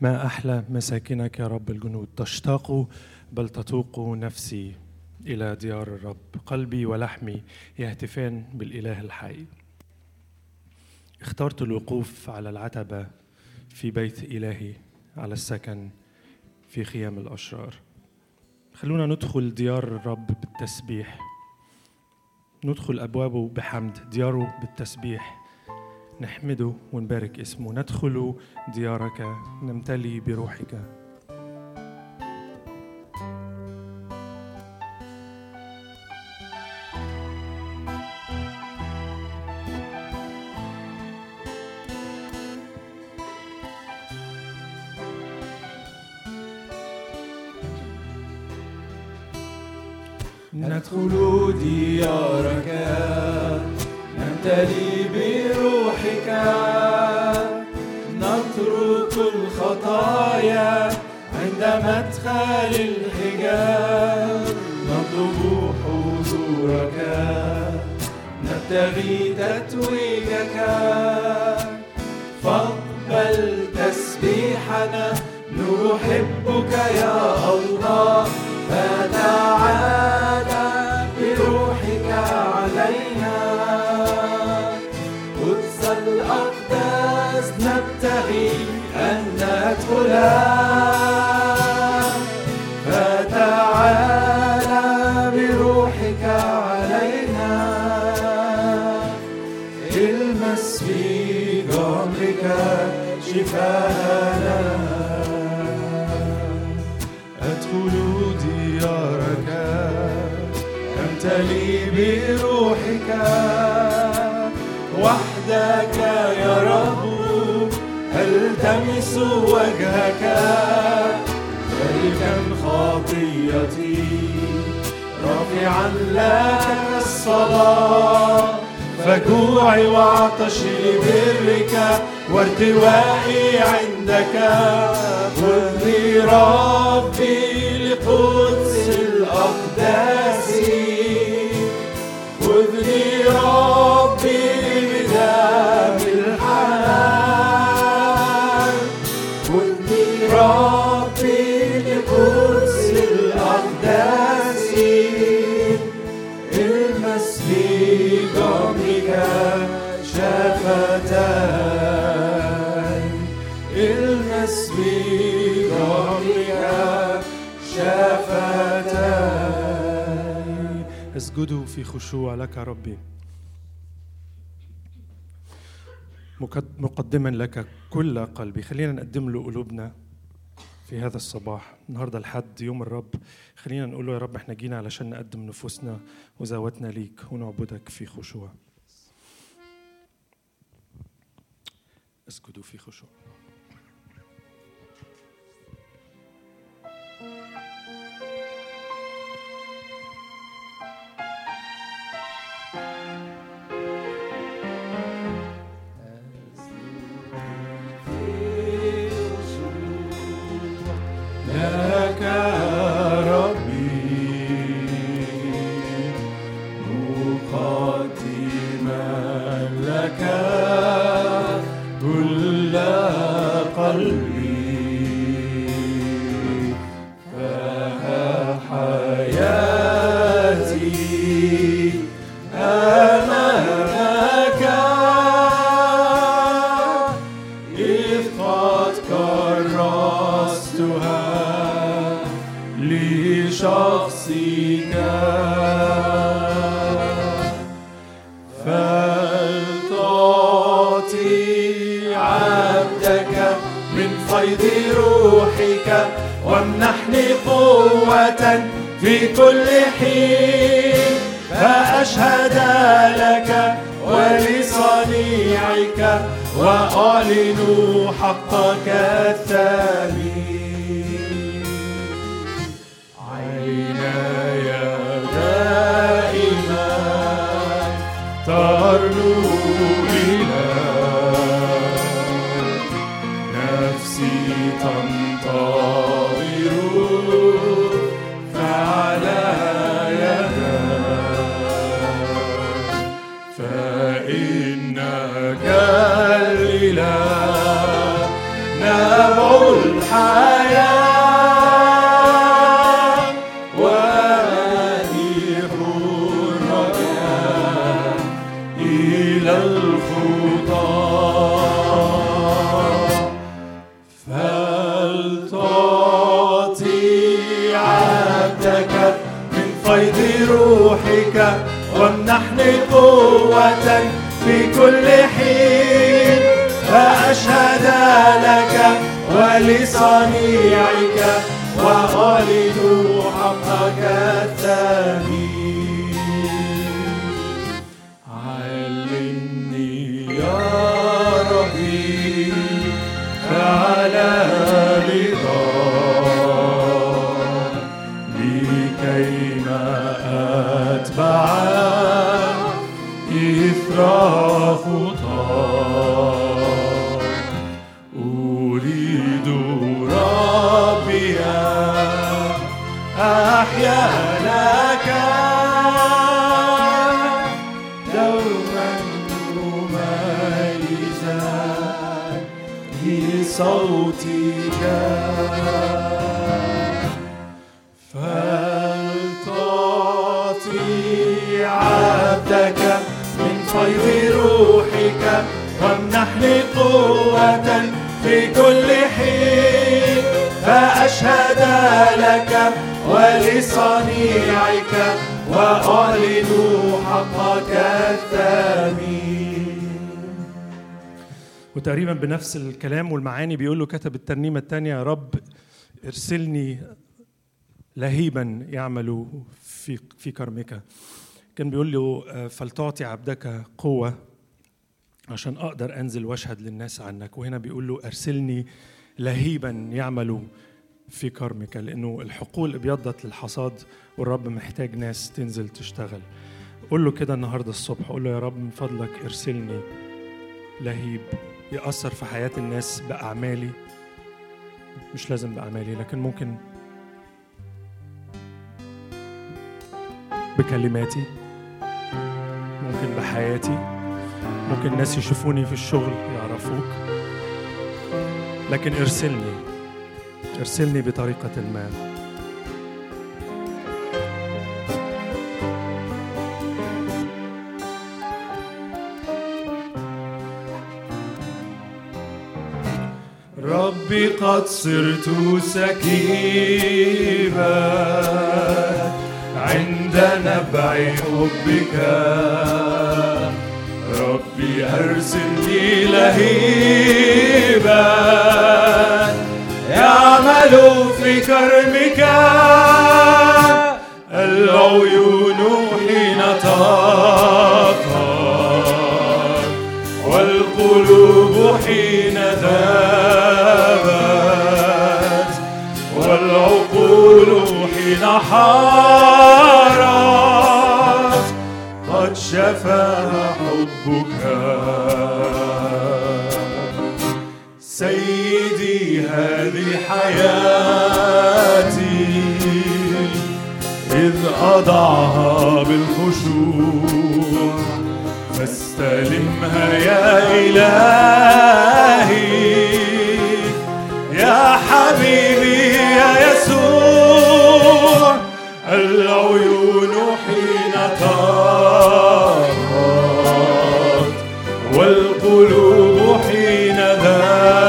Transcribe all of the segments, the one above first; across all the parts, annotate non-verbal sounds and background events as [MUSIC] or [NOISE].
ما أحلى مساكنك يا رب الجنود؟ تشتاق بل تتوق نفسي إلى ديار الرب. قلبي ولحمي يهتفان بالإله الحي. اخترت الوقوف على العتبة في بيت إلهي على السكن في خيام الأشرار. خلونا ندخل ديار الرب بالتسبيح. ندخل أبوابه بحمد دياره بالتسبيح. نحمده ونبارك اسمه. ندخل ديارك نمتلي بروحك. مقدما لك كل قلبي. خلينا نقدم له قلوبنا في هذا الصباح النهارده الحد يوم الرب. خلينا نقول له يا رب إحنا جينا علشان نقدم نفوسنا وزواتنا ليك ونعبدك في خشوع. اسجدوا في خشوع. لك بصوتك فلتعطي عبدك من فيض روحك وامنحني قوة في كل حين. فأشهد لك ولصنيعك وأعلن حقك الثمين وتقريبا بنفس الكلام والمعاني بيقول له كتب الترنيمة الثانية يا رب ارسلني لهيبا يعمل في في كرمك. كان بيقول له آه، فلتعطي عبدك قوة عشان أقدر أنزل وأشهد للناس عنك. وهنا بيقول له أرسلني لهيبا يعمل في كرمك. لأنه الحقول ابيضت للحصاد والرب محتاج ناس تنزل تشتغل. قول له كده النهاردة الصبح قول له يا رب من فضلك ارسلني لهيب يأثر في حياة الناس بأعمالي. مش لازم بأعمالي لكن ممكن بكلماتي ممكن بحياتي ممكن الناس يشوفوني في الشغل يعرفوك. لكن ارسلني ارسلني بطريقة ما. قد صرت سكيبا. عند نبع حبك. ربي أرسلني لهيبا. يعمل في كرمك. العيون حين طاقت والقلوب حين ذابت والعقول حين حارت قد شفاها حبك. سيدي هذه حياتي إذ أضعها بالخشوع. فاستلمها يا إلهي. حبيبي يا يسوع العيون حين طارت والقلوب حين ذابت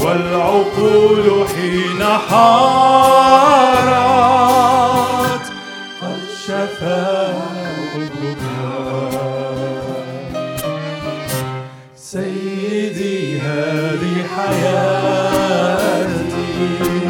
والعقول حين حارت. حياتي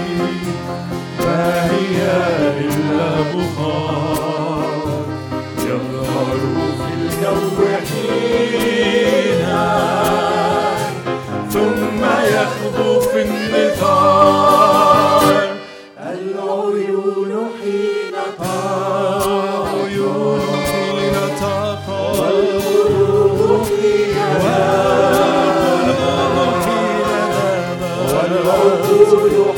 والعقول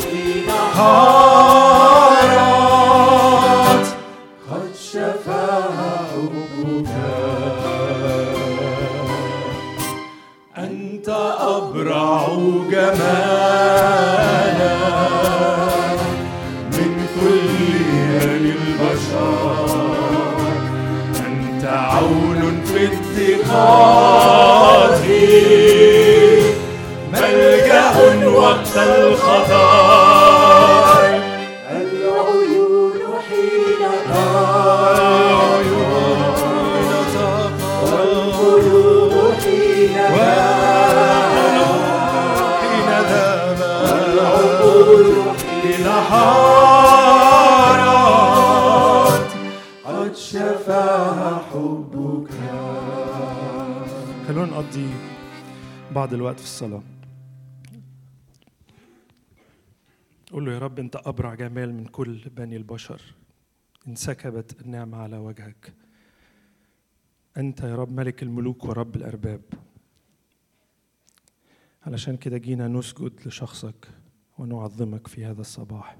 البشر انسكبت النعمة على وجهك. أنت يا رب ملك الملوك ورب الأرباب. علشان كده جينا نسجد لشخصك ونعظمك في هذا الصباح.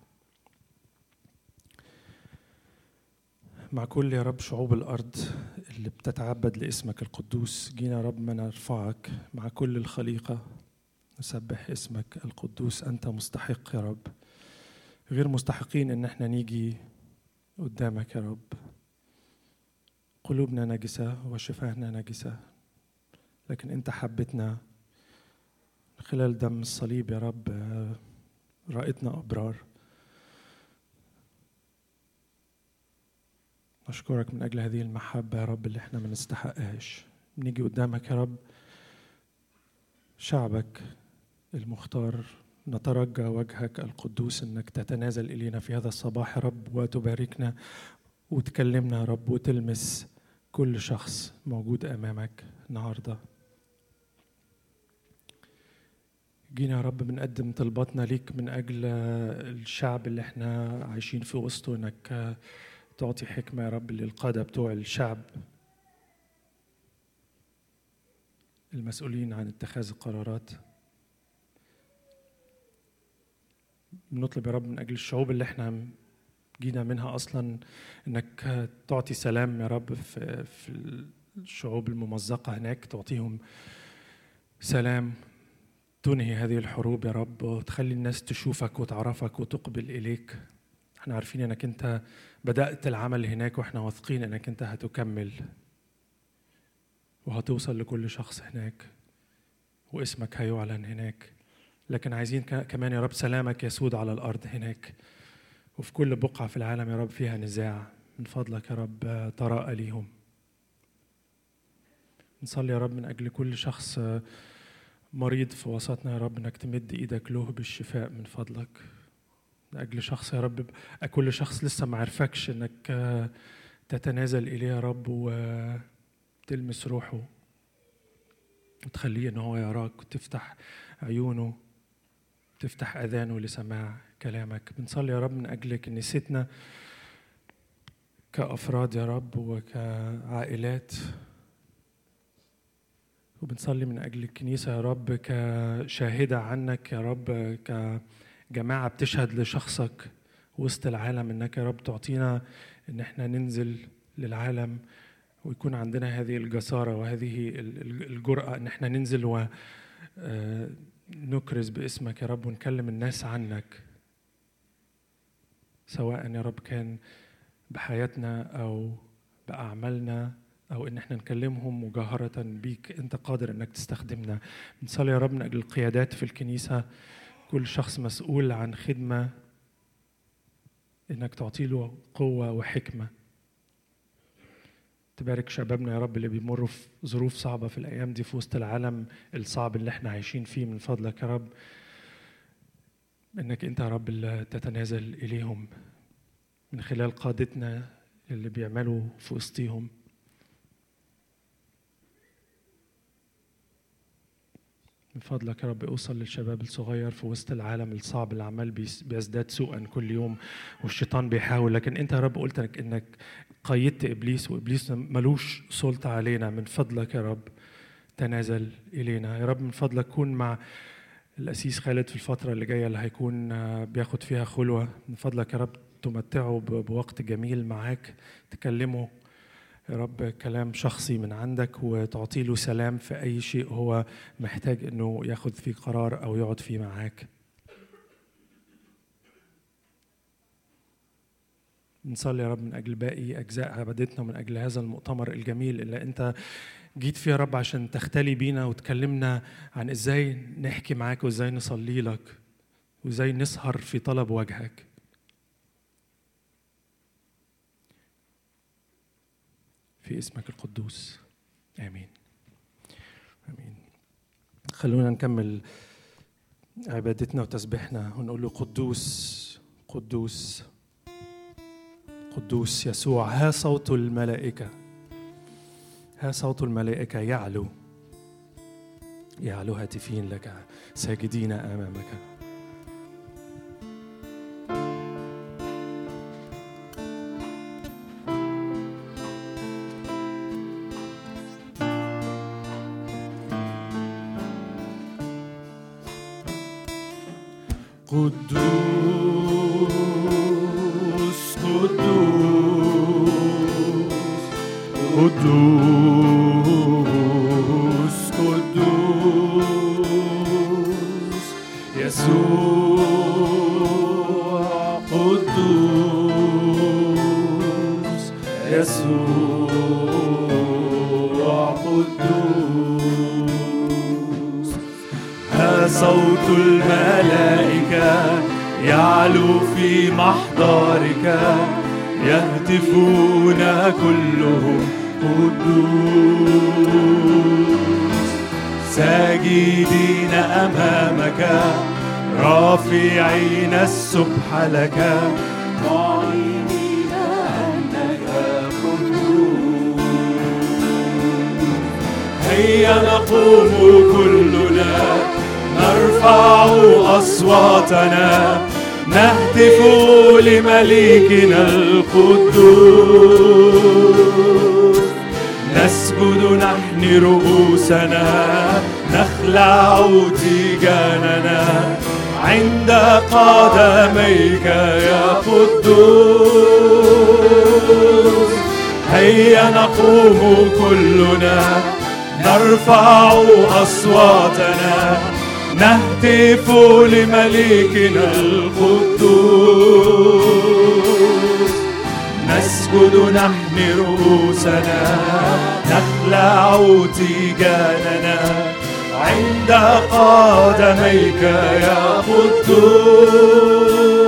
مع كل يا رب شعوب الأرض اللي بتتعبد لاسمك القدوس جينا يا رب ما نرفعك. مع كل الخليقة نسبح اسمك القدوس. أنت مستحق يا رب. غير مستحقين إن إحنا نيجي قدامك يا رب. قلوبنا نجسة وشفاهنا نجسة لكن أنت حبتنا خلال دم الصليب يا رب رأيتنا أبرار. نشكرك من أجل هذه المحبة يا رب اللي إحنا ما نستحقهاش. بنيجي قدامك يا رب شعبك المختار نترجى وجهك القدوس إنك تتنازل إلينا في هذا الصباح يا رب وتباركنا وتكلمنا يا رب وتلمس كل شخص موجود أمامك النهارده. جينا يا رب بنقدم طلباتنا ليك من أجل الشعب اللي إحنا عايشين في وسطه إنك تعطي حكمة يا رب للقادة بتوع الشعب. المسؤولين عن اتخاذ القرارات. بنطلب يا رب من أجل الشعوب اللي إحنا جينا منها أصلا إنك تعطي سلام يا رب في في الشعوب الممزقة هناك تعطيهم سلام تنهي هذه الحروب يا رب وتخلي الناس تشوفك وتعرفك وتقبل إليك. إحنا عارفين إنك أنت بدأت العمل هناك وإحنا واثقين إنك أنت هتكمل وهتوصل لكل شخص هناك واسمك هيعلن هناك. لكن عايزين كمان يا رب سلامك يسود على الأرض هناك. وفي كل بقعة في العالم يا رب فيها نزاع. من فضلك يا رب تراءى ليهم. نصلي يا رب من أجل كل شخص مريض في وسطنا يا رب إنك تمد إيدك له بالشفاء من فضلك. من أجل شخص يا رب كل شخص لسه ما عرفكش إنك تتنازل إليه يا رب وتلمس روحه وتخليه إن هو يراك وتفتح عيونه. تفتح أذانه لسماع كلامك. بنصلي يا رب من أجل كنيستنا كأفراد يا رب وكعائلات. وبنصلي من أجل الكنيسه يا رب كشاهدة عنك يا رب كجماعة بتشهد لشخصك وسط العالم إنك يا رب تعطينا إن إحنا ننزل للعالم ويكون عندنا هذه الجسارة وهذه ال- ال- الجرأة إن إحنا ننزل و آه، نكرز باسمك يا رب ونكلم الناس عنك سواء يا رب كان بحياتنا أو بأعمالنا أو إن إحنا نكلمهم مجاهرة بيك أنت قادر إنك تستخدمنا. بنصلي يا رب من أجل القيادات في الكنيسة. كل شخص مسؤول عن خدمة إنك تعطي له قوة وحكمة. تبارك شبابنا يا رب اللي بيمروا في ظروف صعبة في الأيام دي في وسط العالم الصعب اللي إحنا عايشين فيه. من فضلك يا رب إنك أنت يا رب اللي تتنازل إليهم من خلال قادتنا اللي بيعملوا في وسطيهم. من فضلك يا رب أوصل للشباب الصغير في وسط العالم الصعب اللي عمال بيزداد سوءا كل يوم والشيطان بيحاول. لكن أنت يا رب قلت إنك قيدت إبليس وإبليس ملوش سلطة علينا من فضلك يا رب تنازل إلينا. يا رب من فضلك كون مع الأسيس خالد في الفترة اللي جاية اللي هيكون آه، بياخد فيها خلوة. من فضلك يا رب تمتعه بوقت جميل معاك تكلمه يا رب كلام شخصي من عندك وتعطي له سلام في أي شيء هو محتاج إنه ياخد فيه قرار أو يقعد فيه معاك. نصلي يا رب من أجل باقي أجزاء عبادتنا ومن أجل هذا المؤتمر الجميل اللي أنت جيت فيه يا رب عشان تختلي بينا وتكلمنا عن إزاي نحكي معاك وإزاي نصلي لك وإزاي نسهر في طلب وجهك. في اسمك القدوس. آمين. آمين. خلونا نكمل عبادتنا وتسبيحنا ونقول له قدوس قدوس. قدوس يسوع. ها صوت الملائكة. ها صوت الملائكة يعلو. يعلو هاتفين لك. ساجدين أمامك. لمليكنا القدوس. نسجد نحن رؤوسنا نخلع تيجاننا. عند قدميك يا قدوس.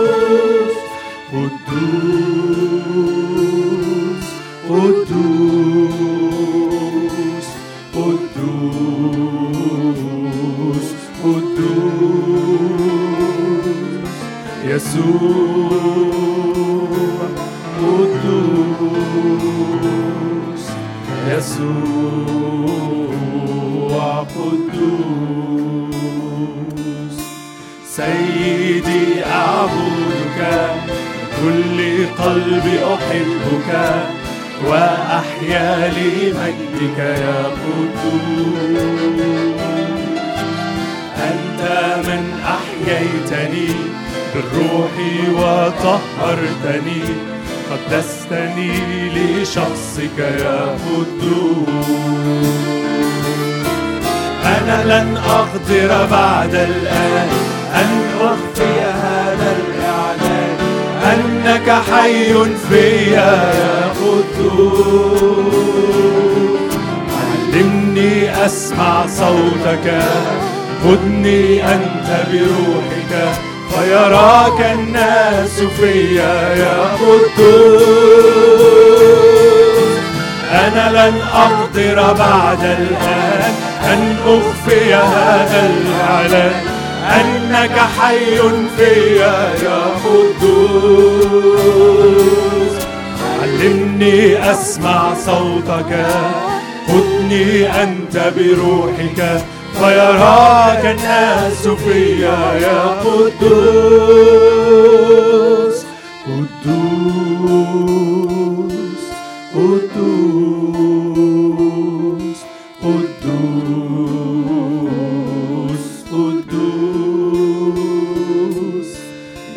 بالروح وطهرتني قدستني لشخصك يا قدوس. أنا لن أقدر بعد الآن أن أخفي هذا الإعلان أنك حي فيا يا قدوس. علمني أسمع صوتك خذني أنت بروحك. فيراك الناس فيا يا قدوس. أنا لن أقدر بعد الآن. أن أخفي هذا الإعلان. أنك حي فيا يا قدوس. علمني أسمع صوتك. خذني أنت بروحك. فيراك الناس فيا يا قدوس. قدوس قدوس قدوس قدوس.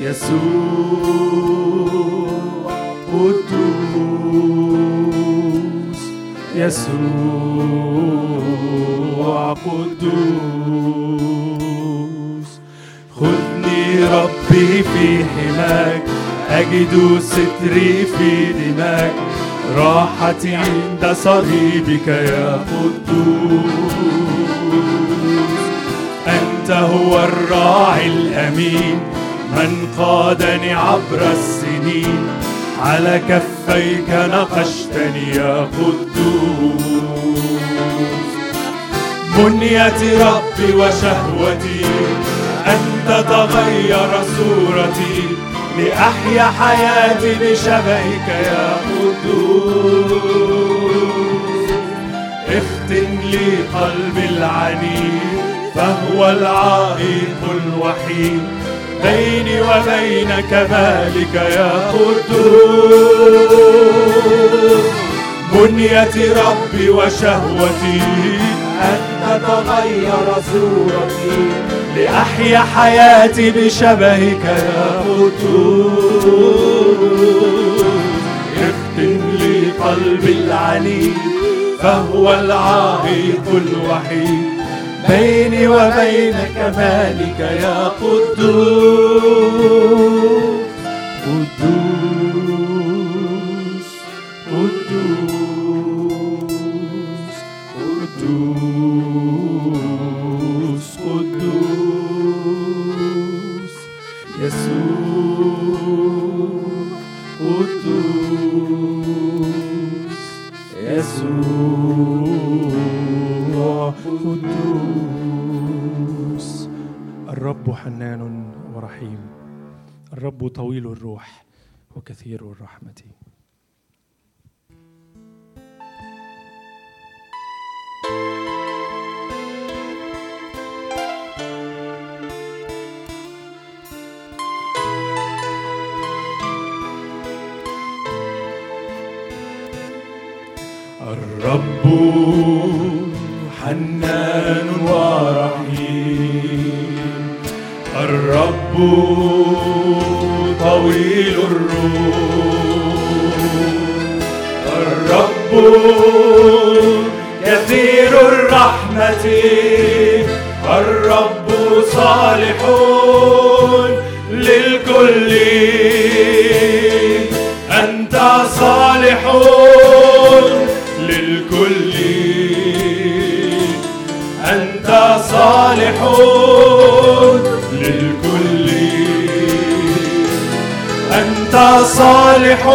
يسوع قدوس يسوع. قدوس خذني ربي في حماك أجد ستري في دماك. راحتي عند صليبك يا قدوس. أنت هو الراعي الأمين من قادني عبر السنين. على كفيك نقشتني يا قدوس. منية ربي وشهوتي أن تتغير صورتي لأحيا حياتي بشبهك يا قدوس. اختن لي قلبي العنيد فهو العائق الوحيد. بيني وبين كمالك يا قدوس. بنية ربي وشهوتي أن تتغير صورتي لأحيا حياتي بشبهك يا قدوس. اختم لي قلبي العنيد فهو العائق الوحيد. بيني وبين كمالك يا قدوس. قدوس. يسوع. قدوس الرب حنان ورحيم. الرب طويل الروح وكثير الرحمة. الرب حنان ورحيم. الرب طويل الروح. الرب كثير الرحمة. الرب صالح للكل. أنت صالح للكل أنت صالح للكل. أنت صالح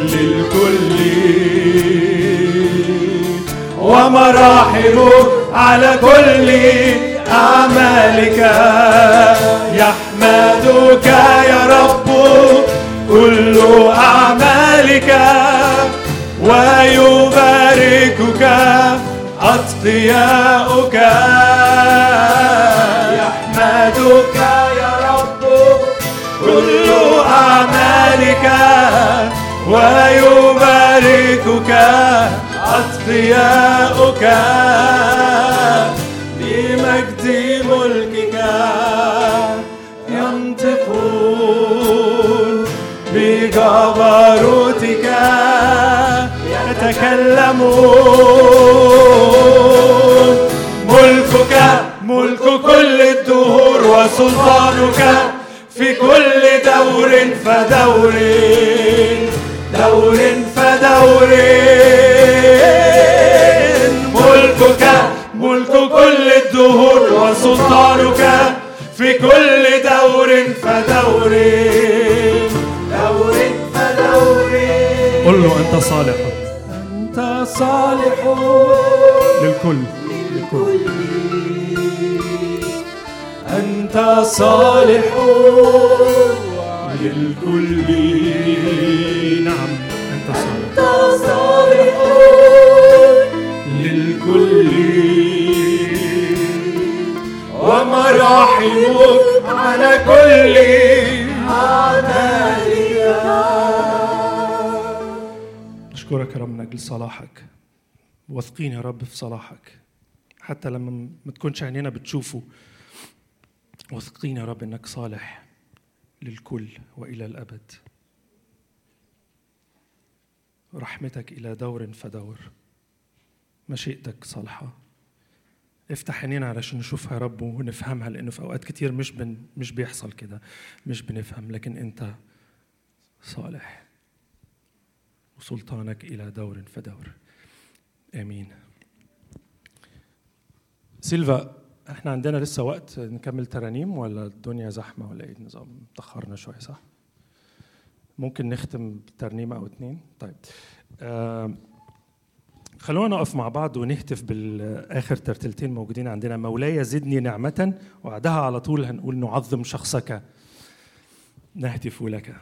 للكل. ومراحل على كل أعمالك. يحمدك يا رب كل أعمالك. ويباركك أتقياؤك. يحمدك يا رب كل أعمالك. ويباركك أتقياؤك. يتكلمون. ملكك ملك كل الدهور وسلطانك في كل دور فدور. دور فدور. ملكك ملك كل الدهور وسلطانك في كل دور فدور. دور فدور. قل له أنت صالح. صالح. للكل. أنت صالح. للكل. نعم. أنت صالح. أنت صالح. للكل. ومراحمك على كل. أشكرك يا رب. أجل صلاحك واثقين يا رب في صلاحك. حتى لما ما تكونش عينينا بتشوفه واثقين يا رب إنك صالح للكل وإلى الأبد. رحمتك إلى دور فدور. مشيئتك صالحة. افتح عينينا علشان نشوفها يا رب ونفهمها لأنه في أوقات كتير مش بن مش بيحصل كده. مش بنفهم لكن أنت صالح. وسلطانك إلى دور فدور. آمين. سيلفا إحنا عندنا لسه وقت نكمل ترانيم ولا الدنيا زحمة ولا إيه؟ النظام تأخرنا شوية صح؟ ممكن نختم ترنيمة أو اتنين؟ طيب. آه خلونا نقف مع بعض ونهتف بالآخر ترتلتين موجودين عندنا. مولاي زدني نعمة وبعدها على طول هنقول نعظم شخصك. نهتف لك.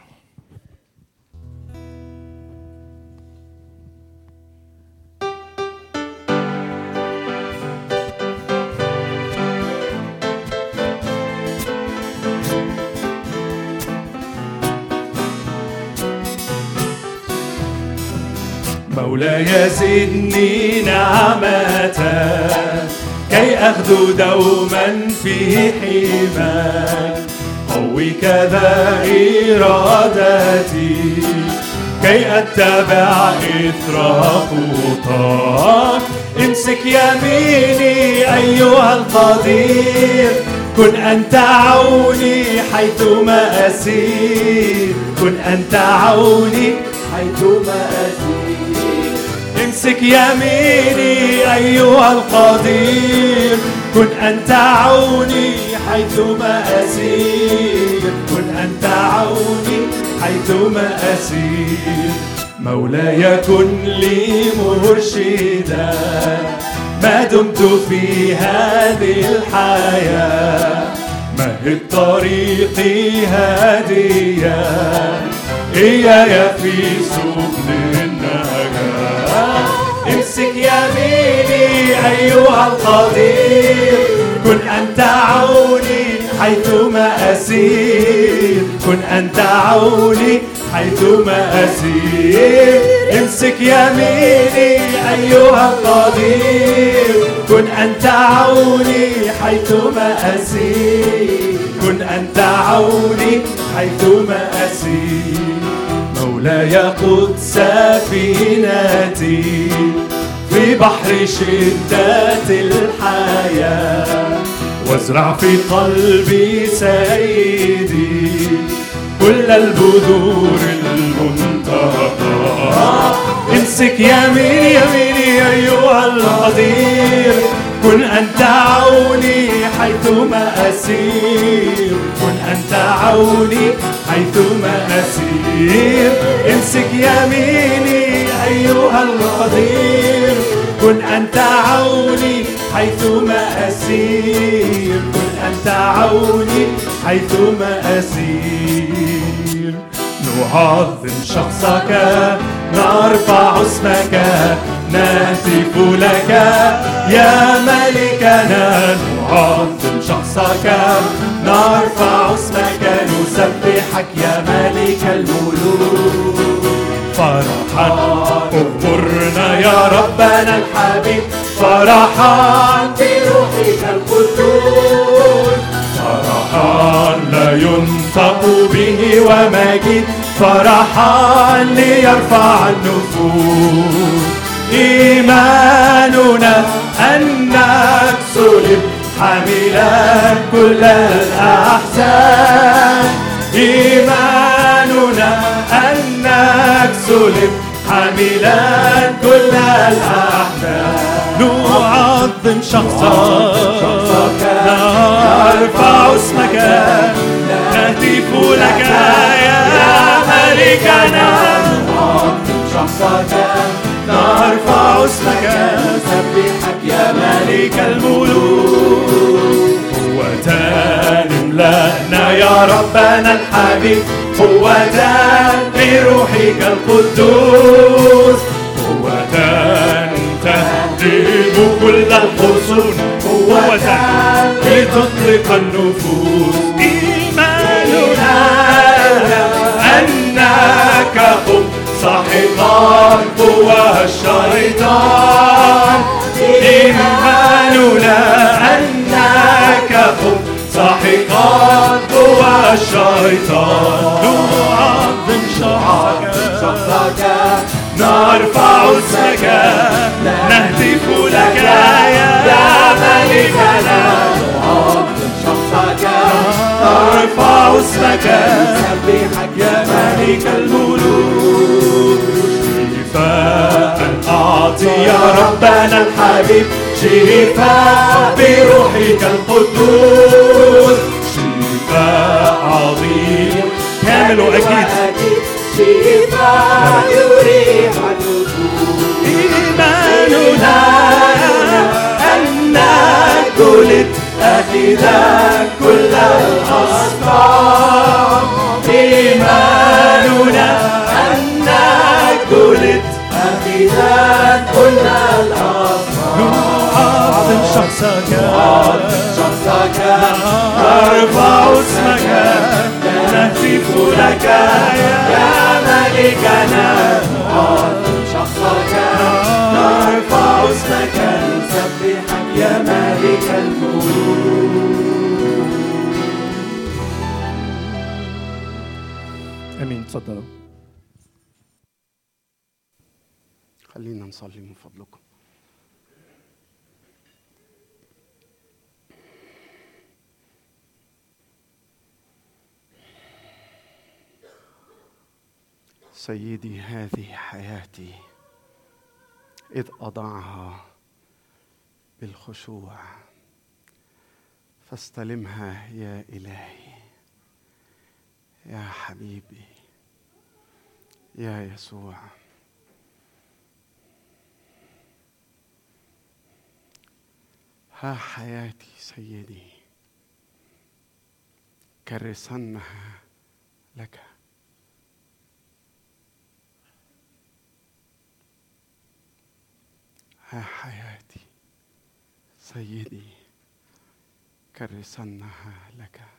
مولاي زدني نعمة. كي أغدو دوما في حماك قوي كذا إرادتي. كي أتبع إثر خطاك امسك يميني أيها القدير. كن أنت عوني حيثما أسير. كن أنت عوني حيثما أسير. امسك يميني أيها القدير. كن أنت عوني حيثما أسير. كن أنت عوني حيثما أسير. مولاي كن لي مرشدا. ما دمت في هذه الحياة. مهد طريقي هاديا إياي في سبل امسك يميني أيها القدير. كن أنت عوني حيثما أسير. كن أنت عوني حيثما أسير. امسك يميني أيها القدير. كن أنت عوني حيثما أسير. كن أنت عوني حيثما أسير. مولاي قد سفينتي في بحر شدة الحياة. وازرع في قلبي سيدي كل البذور المنتقى امسك يميني يميني أيها القدير. كن أنت عوني حيثما أسير. كن أنت عوني حيثما أسير. امسك يميني أيها القدير. كن أنت عوني حيثما أسير. كن أنت عوني حيثما أسير. نعظم شخصك نرفع اسمك. نهتف لك يا ملكنا نعظم شخصك نرفع اسمك نسبحك يا ملك الملوك. فرحا اغمرنا يا ربنا الحبيب فرحا بروحك القدوس. فرحا لا ينطق به ومجيد فرحا ليرفع النفوس. إيماننا أنك صلب حاملا كل الأحزان. إيماننا أنك صلب حاملا كل الأحزان. نعظم شخصك. نرفع اسمك. نهتف لك يا ملكنا. نعظم شخصك. نرفع اسمك. نسبحك يا ملك الملوك. قوة املأنا يا ربنا الحبيب. قوة بروحك القدوس. قوة تهدم كل الحصون قوة لتطلق النفوس. إيماننا أنك قم ساحقا قوى الشيطان. إيماننا أنك قم. ساحقا قوى الشيطان. نعظم شخصك لك نهتف لك يا ملكنا نرفع اسمك. نسبحك يا ملك الملوك. شفاء أعطي يا ربنا الحبيب. شفاء بروحك القدوس. شفاء عظيم. كامل وأكيد. شفاء يريح النفوس إيماننا أنك ولدت أخذا كل الأسقام إيماننا أنك ولدت أخذا كل الأصنام نعظم شخصك. شخصك. نرفع اسمك. نهتف لك. يا ملكنا. نعظم شخصك. نرفع اسمك. تفضلوا خلينا نصلي من فضلكم. سيدي هذه حياتي إذ أضعها بالخشوع. فاستلمها يا إلهي يا حبيبي. يا يسوع. ها حياتي سيدي كرسنها لك. ها حياتي سيدي كرسنها لك.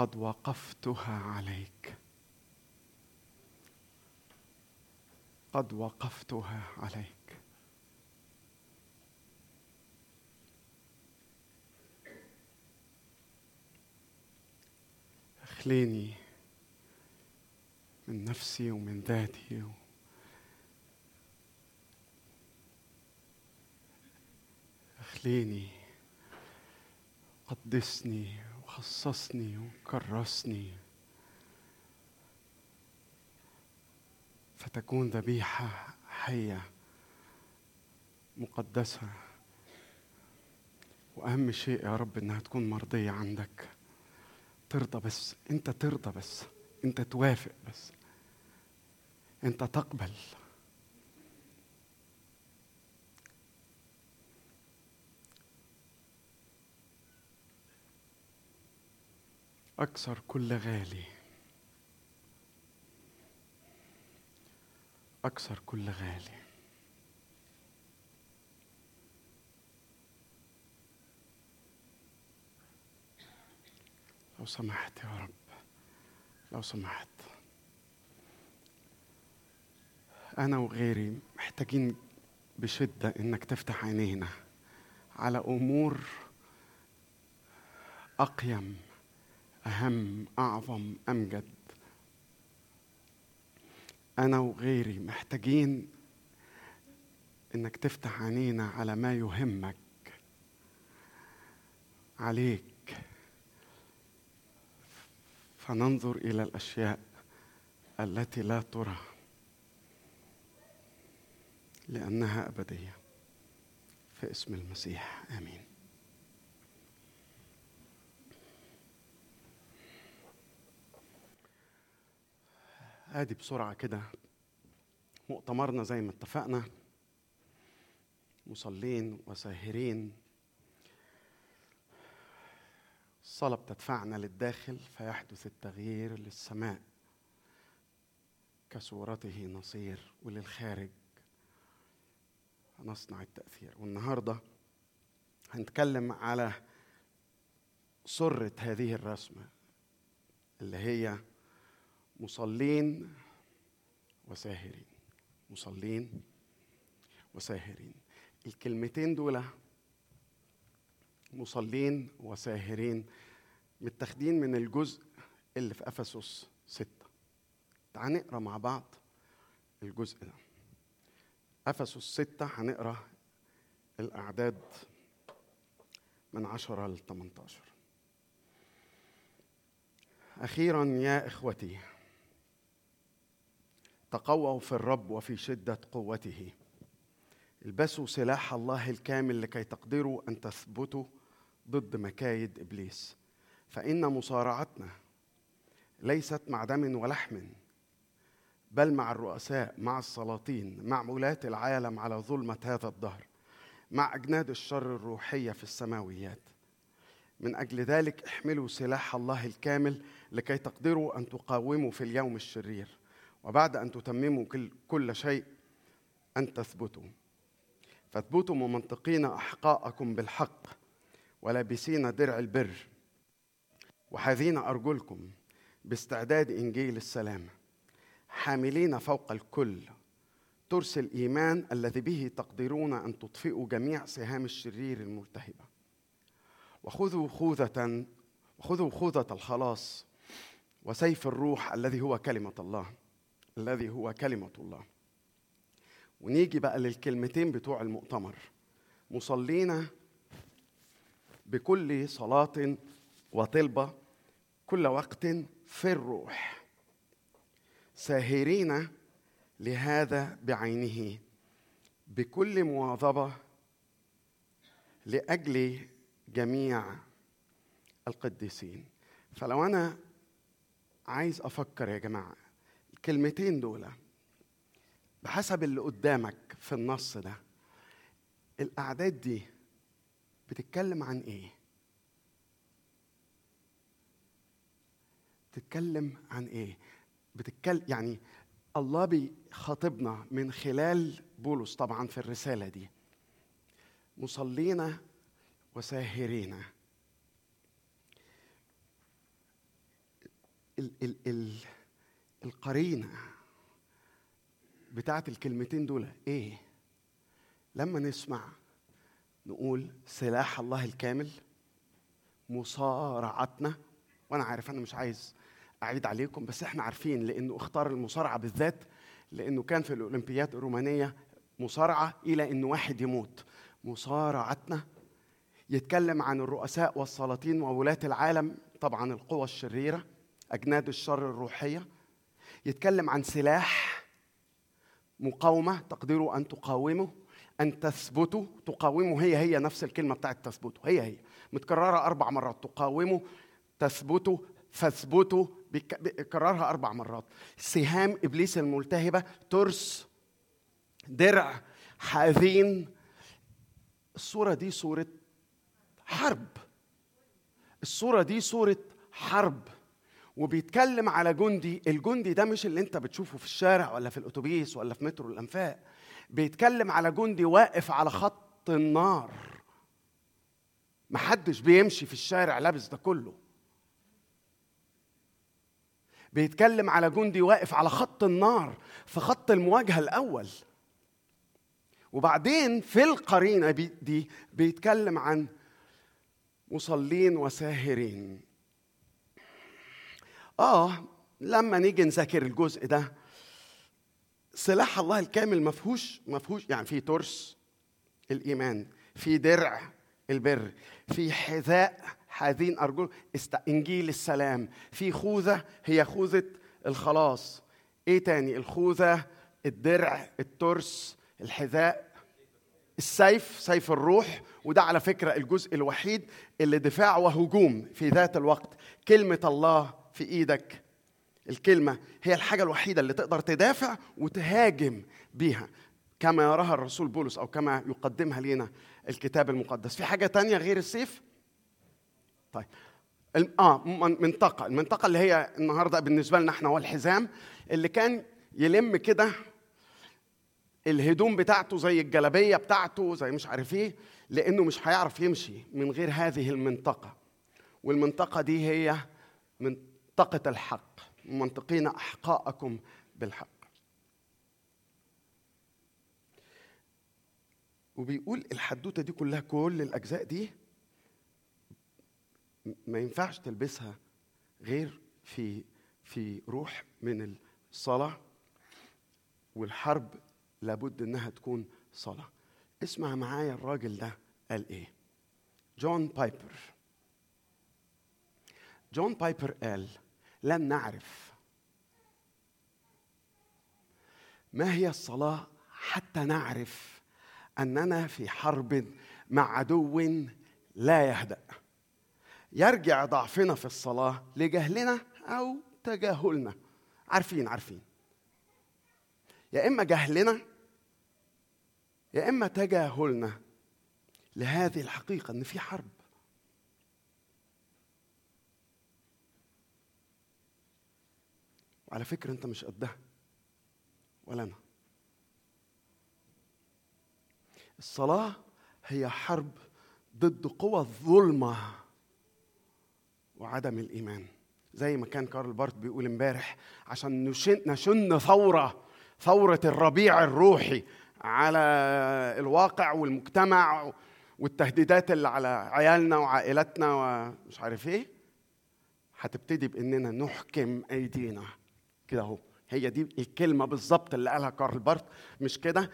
قد وقفتها عليك. قد وقفتها عليك. أخليني من نفسي ومن ذاتي و... أخليني قدسني وخصصني وكرسني. فتكون ذبيحة حية مقدسة. وأهم شيء يا رب إنها تكون مرضية عندك. ترضى بس أنت ترضى بس أنت توافق بس أنت تقبل. أكثر كل غالي. أكثر كل غالي. لو سمحت يا رب لو سمحت. أنا وغيري محتاجين بشدة إنك تفتح عينينا على أمور أقيم. أهم أعظم أمجد. أنا وغيري محتاجين إنك تفتح عينينا على ما يهمك. عليك. فننظر إلى الأشياء التي لا ترى. لأنها أبدية. في اسم المسيح آمين. أدي بسرعة كده. مؤتمرنا زي ما اتفقنا. مصلين وساهرين. الصلاة بتدفعنا للداخل فيحدث التغيير للسماء. كصورته نصير وللخارج. نصنع التأثير. والنهاردة هنتكلم على سرة هذه الرسمة اللي هي مصلين وساهرين. مصلين وساهرين. الكلمتين دول مصلين وساهرين متاخدين من الجزء اللي في إفسس ستة. تعال نقرأ مع بعض الجزء ده. إفسس ستة هنقرأ الأعداد من عشرة ل 18 أخيرا يا إخوتي تقووا في الرب وفي شدة قوته. البسوا سلاح الله الكامل لكي تقدروا أن تثبتوا ضد مكايد إبليس. فإن مصارعتنا ليست مع دم ولحم بل مع الرؤساء مع السلاطين مع ولاة العالم على ظلمة هذا الدهر مع أجناد الشر الروحية في السماويات. من أجل ذلك احملوا سلاح الله الكامل لكي تقدروا أن تقاوموا في اليوم الشرير. وبعد أن تتمموا كل شيء أن تثبتوا. فاثبتوا ممنطقين أحقاءكم بالحق ولابسين درع البر وحاذين أرجلكم باستعداد إنجيل السلام. حاملين فوق الكل ترس الإيمان الذي به تقدرون أن تطفئوا جميع سهام الشرير الملتهبة. وخذوا خوذة وخذوا خوذة الخلاص وسيف الروح الذي هو كلمة الله. الذي هو كلمة الله. ونيجي بقى للكلمتين بتوع المؤتمر. مصلين بكل صلاة وطلبة كل وقت في الروح. ساهرين لهذا بعينه بكل مواظبة لأجل جميع القديسين. فلو أنا عايز أفكر يا جماعة الكلمتين دول بحسب اللي قدامك في النص ده الأعداد دي بتتكلم عن إيه؟ بتتكلم عن إيه؟ بتتكلم يعني الله بيخاطبنا من خلال بولس طبعا في الرسالة دي مصلين وساهرين ال ال ال القرينة بتاعت الكلمتين دول. إيه؟ لما نسمع نقول سلاح الله الكامل مصارعتنا. وأنا عارف أنا مش عايز أعيد عليكم بس إحنا عارفين لأنه اختار المصارعة بالذات لأنه كان في الأولمبياد الرومانية مصارعة إلى إن واحد يموت. مصارعتنا يتكلم عن الرؤساء والسلاطين وولاة العالم طبعا القوى الشريرة أجناد الشر الروحية يتكلم عن سلاح مقاومة تقدروا أن تقاوموا أن تثبتوا تقاوموا هي هي نفس الكلمة بتاعت تثبتوا هي هي متكررة أربع مرات. تقاوموا تثبتوا فاثبتوا بيكررها أربع مرات. سهام إبليس الملتهبة ترس درع حاذين الصورة دي صورة حرب. الصورة دي صورة حرب. وبيتكلم على جندي الجندي ده مش اللي انت بتشوفه في الشارع ولا في الأتوبيس ولا في مترو الأنفاق. بيتكلم على جندي واقف على خط النار. محدش بيمشي في الشارع لابس ده كله. بيتكلم على جندي واقف على خط النار في خط المواجهة الأول. وبعدين في القرينة دي بيتكلم عن مصلين وساهرين. آه لما نيجي نذاكر الجزء ده سلاح الله الكامل ما فيهوش ما فيهوش يعني في ترس الإيمان في درع البر في حذاء حاذين أرجل إنجيل السلام في خوذة هي خوذة الخلاص. إيه تاني؟ الخوذة الدرع الترس الحذاء السيف سيف الروح وده على فكرة الجزء الوحيد اللي دفاع وهجوم في ذات الوقت. كلمة الله في إيدك. الكلمة هي الحاجة الوحيدة اللي تقدر تدافع وتهاجم بيها. كما يراها الرسول بولس أو كما يقدمها لنا الكتاب المقدس. في حاجة تانية غير السيف؟ طيب. آه منطقة. المنطقة اللي هي النهاردة بالنسبة لنا إحنا هو الحزام اللي كان يلم كده الهدوم بتاعته زي الجلابية بتاعته زي مش عارف إيه لأنه مش هيعرف يمشي من غير هذه المنطقة. والمنطقة دي هي من منطقة الحق. منطقين أحقاءكم بالحق. وبيقول الحدوتة دي كلها كل الأجزاء دي ما ينفعش تلبسها غير في في روح من صلاة والحرب لابد إنها تكون صلاة. اسمع معايا الراجل ده قال إيه. جون بايبر. جون بايبر قال لم نعرف. ما هي الصلاة حتى نعرف أننا في حرب مع عدو لا يهدأ؟ يرجع ضعفنا في الصلاة لجهلنا أو تجاهلنا. عارفين عارفين. يا إما جهلنا يا إما تجاهلنا. لهذه الحقيقة إن في حرب. وعلى فكرة أنت مش قدها ولا أنا. الصلاة هي حرب ضد قوى الظلمة وعدم الإيمان. زي ما كان كارل بارت بيقول امبارح عشان نشن, نشن ثورة ثورة الربيع الروحي على الواقع والمجتمع والتهديدات اللي على عيالنا وعائلتنا ومش عارف إيه. هتبتدي بإننا نحكم أيدينا. كده اهو. هي دي الكلمة بالظبط اللي قالها كارل بارت. مش كده؟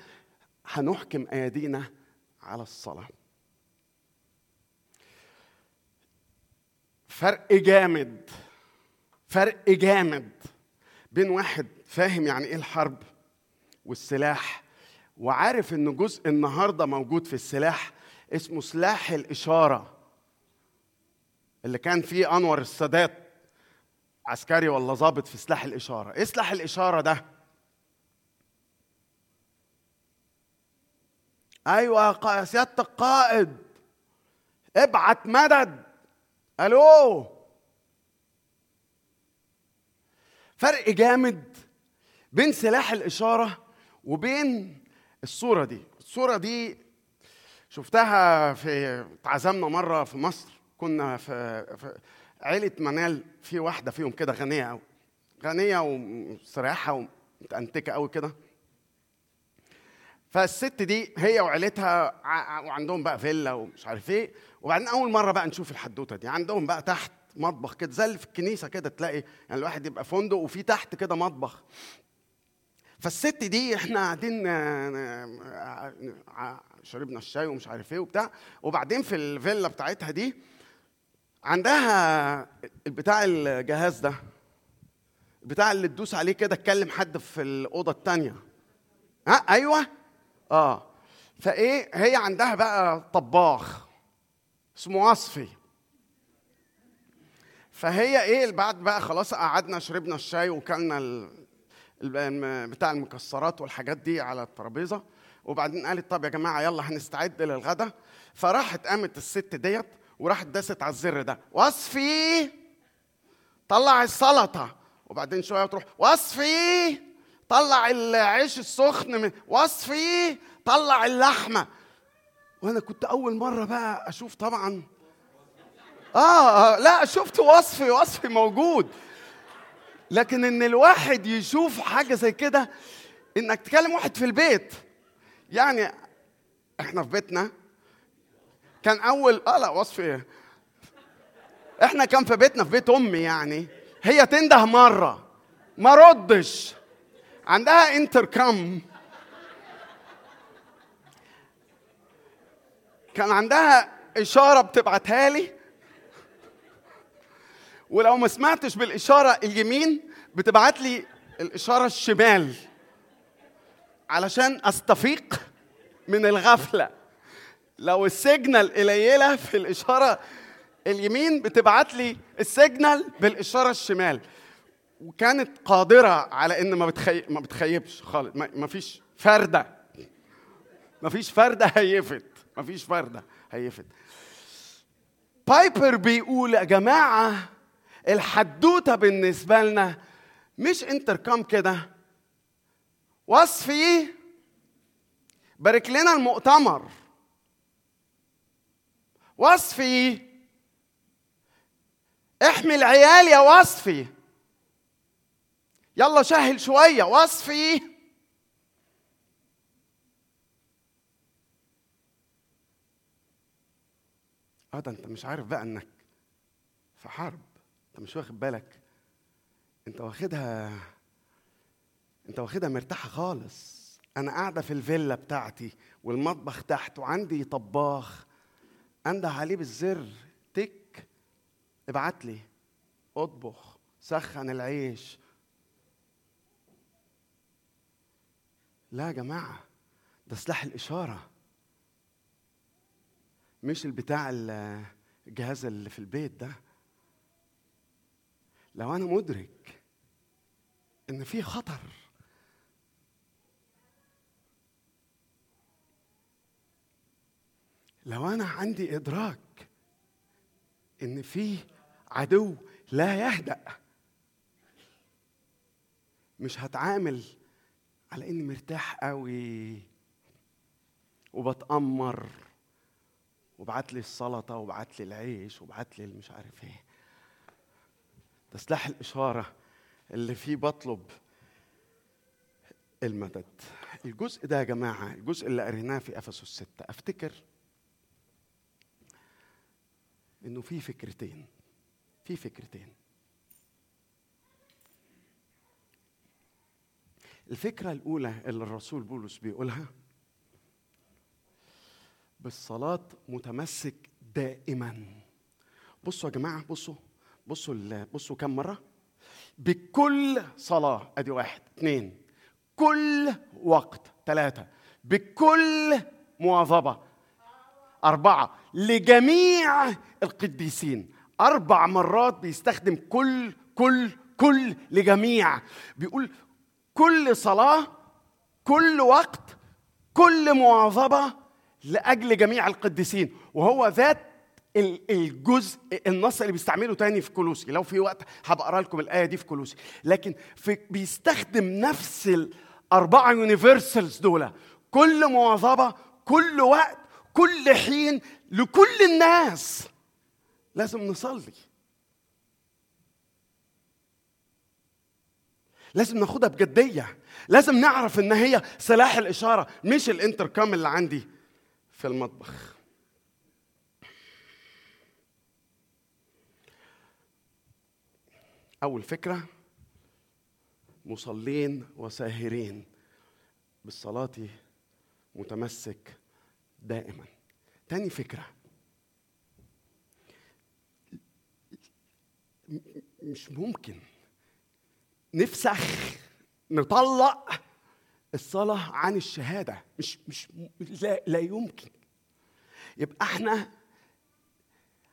هنحكم ايدينا على الصلاة. فرق جامد. فرق جامد بين واحد فاهم يعني إيه الحرب والسلاح وعارف إن جزء النهارده موجود في السلاح اسمه سلاح الإشارة اللي كان فيه أنور السادات. عسكري ولا ضابط في سلاح الإشارة؟ إيه سلاح الإشارة ده؟ أيوه سيادة القائد. ابعت مدد. ألو؟ فرق جامد بين سلاح الإشارة وبين الصورة دي. الصورة دي شفتها في اتعزمنا مرة في مصر. كنا في, في عيلة منال في واحدة فيهم كده غنية قوي غنية ومستريحه ومتأنتكة قوي كده. فالست دي هي وعيلتها وعندهم بقى فيلا ومش عارف إيه. وبعدين أول مرة بقى نشوف الحدوتة دي. عندهم بقى تحت مطبخ كده زي اللي في الكنيسة كده تلاقي يعني الواحد يبقى فندق وفي تحت كده مطبخ. فالست دي إحنا قاعدين شربنا الشاي ومش عارف إيه وبتاع. وبعدين في الفيلا بتاعتها دي عندها بتاع الجهاز ده بتاع اللي تدوس عليه كده تكلم حد في الأوضة الثانية ها؟ أيوه. آه. فإيه هي عندها بقى طباخ اسمه وصفي فهي إيه بعد بقى خلاص قعدنا شربنا الشاي وكلنا. بتاع المكسرات والحاجات دي على الترابيزة. وبعدين قالت طب يا جماعة يلا هنستعد للغدا. فراحت قامت الست ديت وراحت داست على الزر ده. وصفي! طلع السلطة. وبعدين شوية تروح وصفي! طلع العيش السخن من وصفي! طلع اللحمة. وأنا كنت أول مرة بقى أشوف طبعا. آه لا شفت وصفي وصفي موجود. لكن إن الواحد يشوف حاجة زي كده إنك تكلم واحد في البيت. يعني إحنا في بيتنا كان أول آه لا وصفي إيه؟ إحنا كان في بيتنا في بيت أمي يعني. هي تنده مرة. ما ردش. عندها انتركم كان عندها إشارة بتبعتها لي. ولو ما سمعتش بالإشارة اليمين بتبعت لي الإشارة الشمال. علشان أستفيق من الغفلة. لو ال signal قليلة في الإشارة اليمين بتبعت لي ال signal بالإشارة الشمال. وكانت قادرة على إن ما بتخي... ما بتخيبش خالص. ما فيش فردة. ما فيش فردة هيفت. ما فيش فردة هيفت. بايبر بيقول يا جماعة الحدوتة بالنسبة لنا مش انتركام كده. وصفي بارك لنا المؤتمر. وصفي. احمي العيال يا وصفي. يلا شهل شوية وصفي. آه ده أنت مش عارف بقى إنك في حرب. أنت مش واخد بالك. أنت واخدها أنت واخدها مرتاحة خالص. أنا قاعدة في الفيلا بتاعتي والمطبخ تحت وعندي طباخ. انده عليه بالزر تك ابعت لي. اطبخ سخن العيش. لا يا جماعة ده سلاح الإشارة. مش البتاع الجهاز اللي في البيت ده. لو أنا مدرك إن في خطر لو أنا عندي إدراك إن في عدو لا يهدأ مش هتعامل على إني مرتاح قوي وبتأمر وبعت لي السلطة وبعت لي العيش وبعت لي مش عارف إيه. ده سلاح الإشارة اللي فيه بطلب المدد. الجزء ده يا جماعة الجزء اللي قريناه في إفسس 6 أفتكر إنه في فكرتين في فكرتين. الفكرة الأولى اللي الرسول بولس بيقولها بالصلاة متمسك دائما. بصوا يا جماعة بصوا بصوا بصوا كم مرة؟ بكل صلاة أدي واحد اثنين كل وقت ثلاثة بكل مواظبة أربعة لجميع القديسين. أربع مرات بيستخدم كل كل كل لجميع. بيقول كل صلاة كل وقت كل مواظبة لأجل جميع القديسين. وهو ذات الجزء النص اللي بيستعمله تاني في كولوسي. لو في وقت هبقى لكم الآية دي في كولوسي. لكن في بيستخدم نفس الأربعة يونيفرسالز دول. كل مواظبة كل وقت كل حين لكل الناس. لازم نصلي. لازم ناخدها بجدية. لازم نعرف إن هي سلاح الإشارة مش الإنتركام اللي عندي في المطبخ. أول فكرة مصلين وساهرين. بالصلاة متمسك. دائما. تاني فكرة. مش ممكن نفسخ نطلق الصلاة عن الشهادة مش مش لا, لا يمكن يبقى إحنا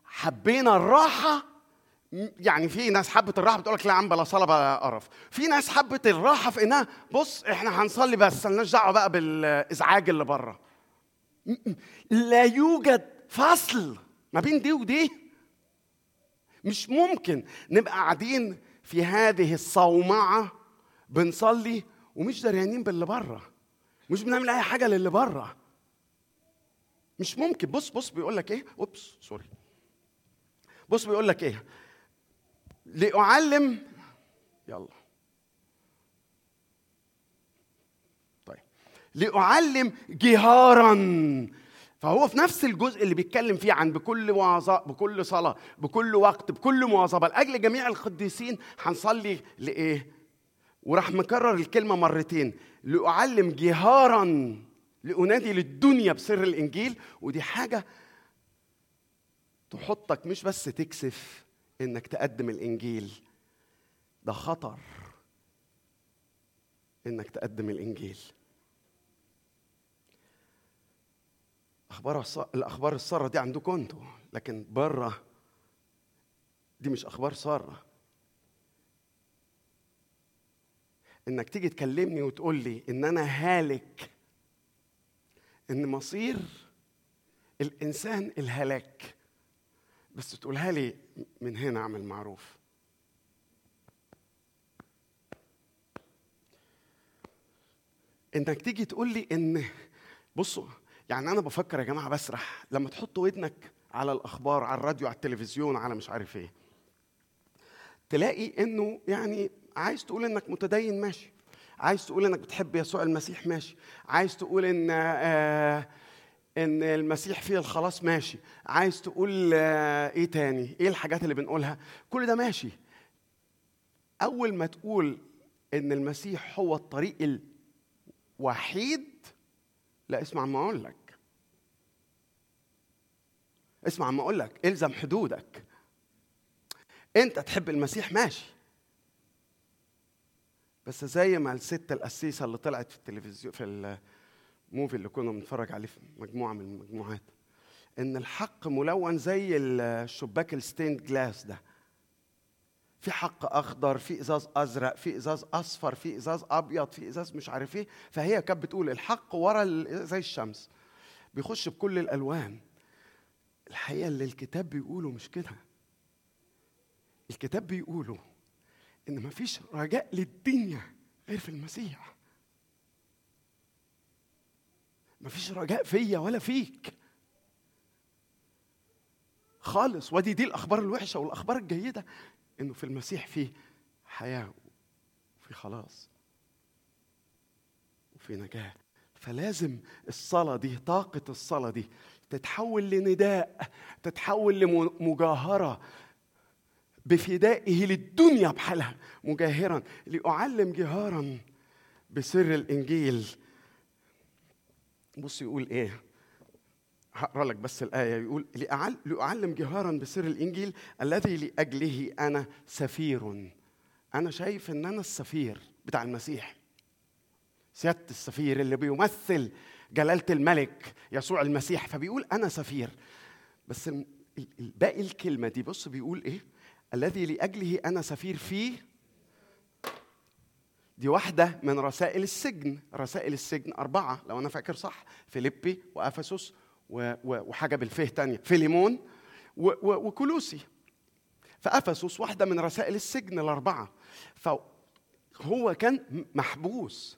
حبينا الراحة يعني في ناس حبت الراحه بتقول لك لا عم بلا صلاه بلا قرف في ناس حبت الراحه في انها بص إحنا هنصلي بس مالناش دعوه بقى بالازعاج اللي بره لا يوجد فصل ما بين دي ودي. مش ممكن نبقى قاعدين في هذه الصومعة بنصلي ومش دريانين باللي بره مش بنعمل أي حاجة للي بره مش ممكن. بص بص بيقول لك إيه؟ أوبس سوري. بص بيقول لك إيه؟ لأعلم يلا. لأعلم جهارا. فهو في نفس الجزء اللي بيتكلم فيه عن بكل وعظة بكل صلاة بكل وقت بكل مواظبة. لأجل جميع القديسين هنصلي لإيه؟ وراح مكرر الكلمة مرتين. لأعلم جهارا لأنادي للدنيا بسر الإنجيل. ودي حاجة تحطك مش بس تكسف إنك تقدم الإنجيل. ده خطر إنك تقدم الإنجيل. أخبار الأخبار السارة دي عندكم أنتوا. لكن برة دي مش أخبار سارة. إنك تيجي تكلمني وتقول لي إن أنا هالك إن مصير الإنسان الهلاك. بس تقولها لي من هنا أعمل معروف. إنك تيجي تقول لي إن بصوا يعني أنا بفكر يا جماعة بسرح. لما تحط ودنك على الأخبار على الراديو على التلفزيون على مش عارف إيه تلاقي إنه يعني عايز تقول إنك متدين ماشي. عايز تقول إنك بتحب يسوع المسيح ماشي. عايز تقول إن آه إن المسيح فيه الخلاص ماشي. عايز تقول آه إيه تاني؟ إيه الحاجات اللي بنقولها؟ كل ده ماشي. أول ما تقول إن المسيح هو الطريق الوحيد لا اسمع ما أقول لك اسمع ما أقول لك إلزم حدودك. أنت تحب المسيح ماشي. بس زي ما الست القسيسة اللي طلعت في التلفزيون في ال movie اللي كنا بنتفرج عليه في مجموعة من المجموعات إن الحق ملون زي الشباك ال stained glass ده. في حق أخضر في إزاز أزرق في إزاز أصفر في إزاز أبيض في إزاز مش عارف إيه. فهي كانت بتقول الحق ورا زي الشمس. بيخش بكل الألوان. الحقيقة اللي الكتاب بيقوله مش كده. الكتاب بيقوله إن مفيش رجاء للدنيا غير في المسيح. مفيش رجاء فيا ولا فيك. خالص. ودي دي الأخبار الوحشة والأخبار الجيدة. إنه في المسيح فيه حياة وفي خلاص وفي نجاة. فلازم الصلاة دي طاقة الصلاة دي تتحول لنداء تتحول لمجاهرة بفدائه للدنيا بحالها. مجاهرا لأعلم جهارا بسر الإنجيل. بص يقول إيه؟ هقرأ لك بس الآية يقول لأعلم جهارا بسر الإنجيل الذي لأجله أنا سفير. أنا شايف إن أنا السفير بتاع المسيح. سيادة السفير اللي بيمثل جلالة الملك يسوع المسيح فبيقول أنا سفير. بس باقي الكلمة دي بص بيقول إيه؟ الذي لأجله أنا سفير فيه. دي واحدة من رسائل السجن. رسائل السجن أربعة لو أنا فاكر صح فيليبي وأفسس وحاجة بالفه تانية فيليمون وكلوسي فأفسس واحدة من رسائل السجن الأربعة. فهو كان محبوس.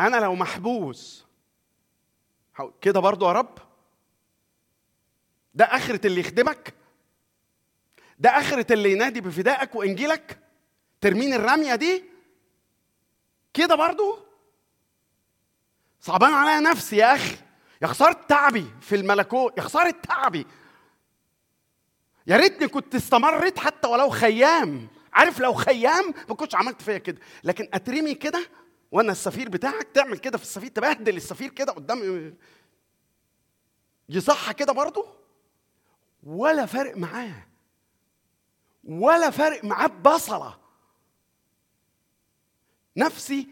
أنا لو محبوس كده برضو يا رب؟ ده آخرة اللي يخدمك؟ ده آخرة اللي ينادي بفدائك وإنجيلك؟ ترمين الرمية دي؟ كده برضو؟ صعبان عليا نفسي يا أخي. يا خسارة تعبي في الملكوت يا خسارة تعبي. يا ريتني كنت استمرت حتى ولو خيام. عارف لو خيام ما كنتش عملت فيا كده. لكن أترمي كده وأنا السفير بتاعك تعمل كده في السفير تبهدل السفير كده قدام يصح كده برضه؟ ولا فارق معاه. ولا فارق معاه ببصله نفسي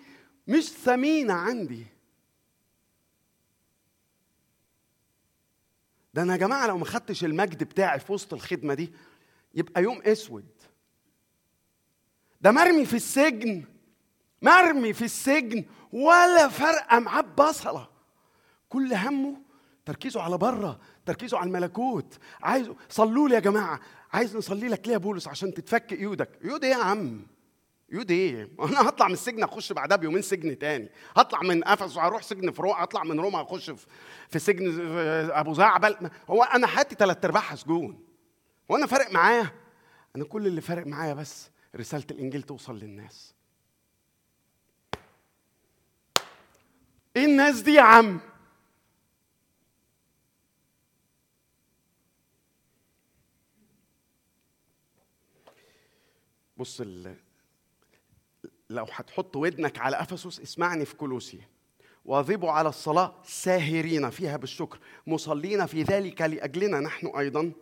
مش ثمينة عندي. ده أنا يا جماعة لو ما خدتش المجد بتاعي في وسط الخدمة دي يبقى يوم أسود. ده مرمي في السجن مرمي في السجن ولا فرقه معاه ببصله كل همه تركيزه على بره تركيزه على الملكوت. عايز صلوا لي يا جماعة عايز نصلي لك ليه يا بولس؟ عشان تتفك قيودك قيود إيه يا عم؟ قيود إيه؟ [LAUGHS] أنا هطلع من السجن أخش بعدها بيومين سجن تاني، هطلع من افسس هروح سجن في روما، اطلع من روما أخش في سجن أبو زعبل، هو أنا حياتي ثلاث أرباعها سجون. هو أنا فارق معايا؟ أنا كل اللي فارق معايا بس رسالة الإنجيل توصل للناس. إيه الناس دي يا عم؟ بص. لو هتحط ودنك على أفسس اسمعني في كولوسي واظبوا على الصلاة ساهرين فيها بالشكر مصلين في ذلك لأجلنا نحن أيضا.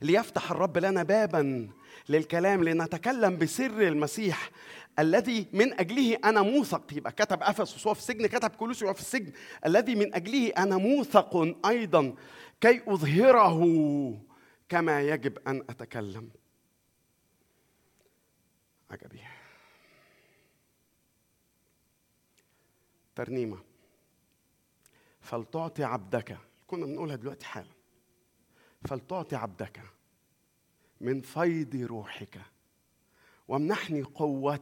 ليفتح الرب لنا بابا للكلام لنتكلم بسر المسيح الذي من أجله أنا موثق. يبقى كتب أفسس وهو في السجن كتب كولوسي وهو في السجن. الذي من أجله أنا موثق أيضا كي أظهره كما يجب أن أتكلم. عجبي ترنيمة. فلتعطي عبدك. كنا بنقولها دلوقتي حالا. فلتعطي عبدك من فيض روحك وامنحني قوة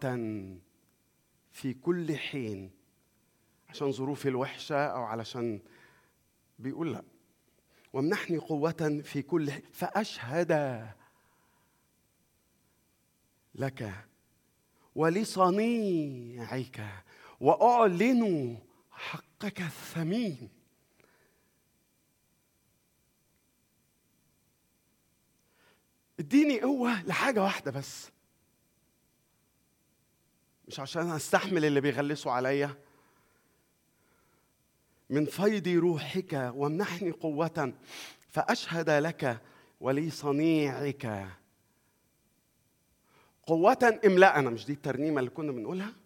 في كل حين عشان ظروفي الوحشة أو علشان بيقول لأ. وامنحني قوة في كل حين فأشهد لك ولصنيعك وأعلن حقك الثمين. اديني قوة لحاجة واحدة بس. مش عشان أستحمل اللي بيغلسوا عليا. من فيض روحك وامنحني قوة فأشهد لك ولصنيعك قوة املأنا مش دي الترنيمة اللي كنا بنقولها؟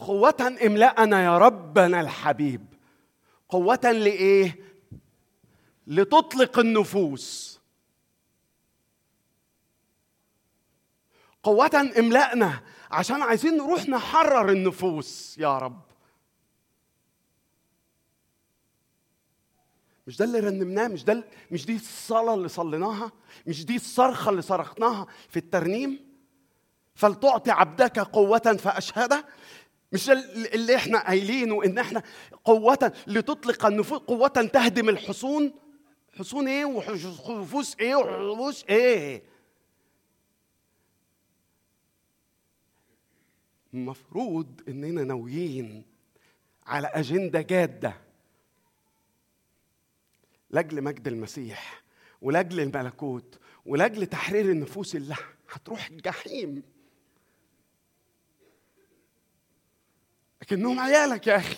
قوة املأنا يا ربنا الحبيب. قوة لإيه؟ لتطلق النفوس. قوة املأنا عشان عايزين نروح نحرر النفوس يا رب. مش ده اللي رنمناه؟ مش ده مش دي الصلاة اللي صليناها؟ مش دي الصرخة اللي صرخناها في الترنيم؟ فلتعطي عبدك قوة فأشهده؟ مش اللي إحنا قايلينه ان إحنا قوة لتطلق النفوس قوة تهدم الحصون. حصون إيه؟ وحفوس إيه؟ وحفوس إيه؟ المفروض اننا ناويين على أجندة جادة. لاجل مجد المسيح ولاجل الملكوت ولاجل تحرير النفوس اللي هتروح الجحيم. لكنهم عيالك يا أخي.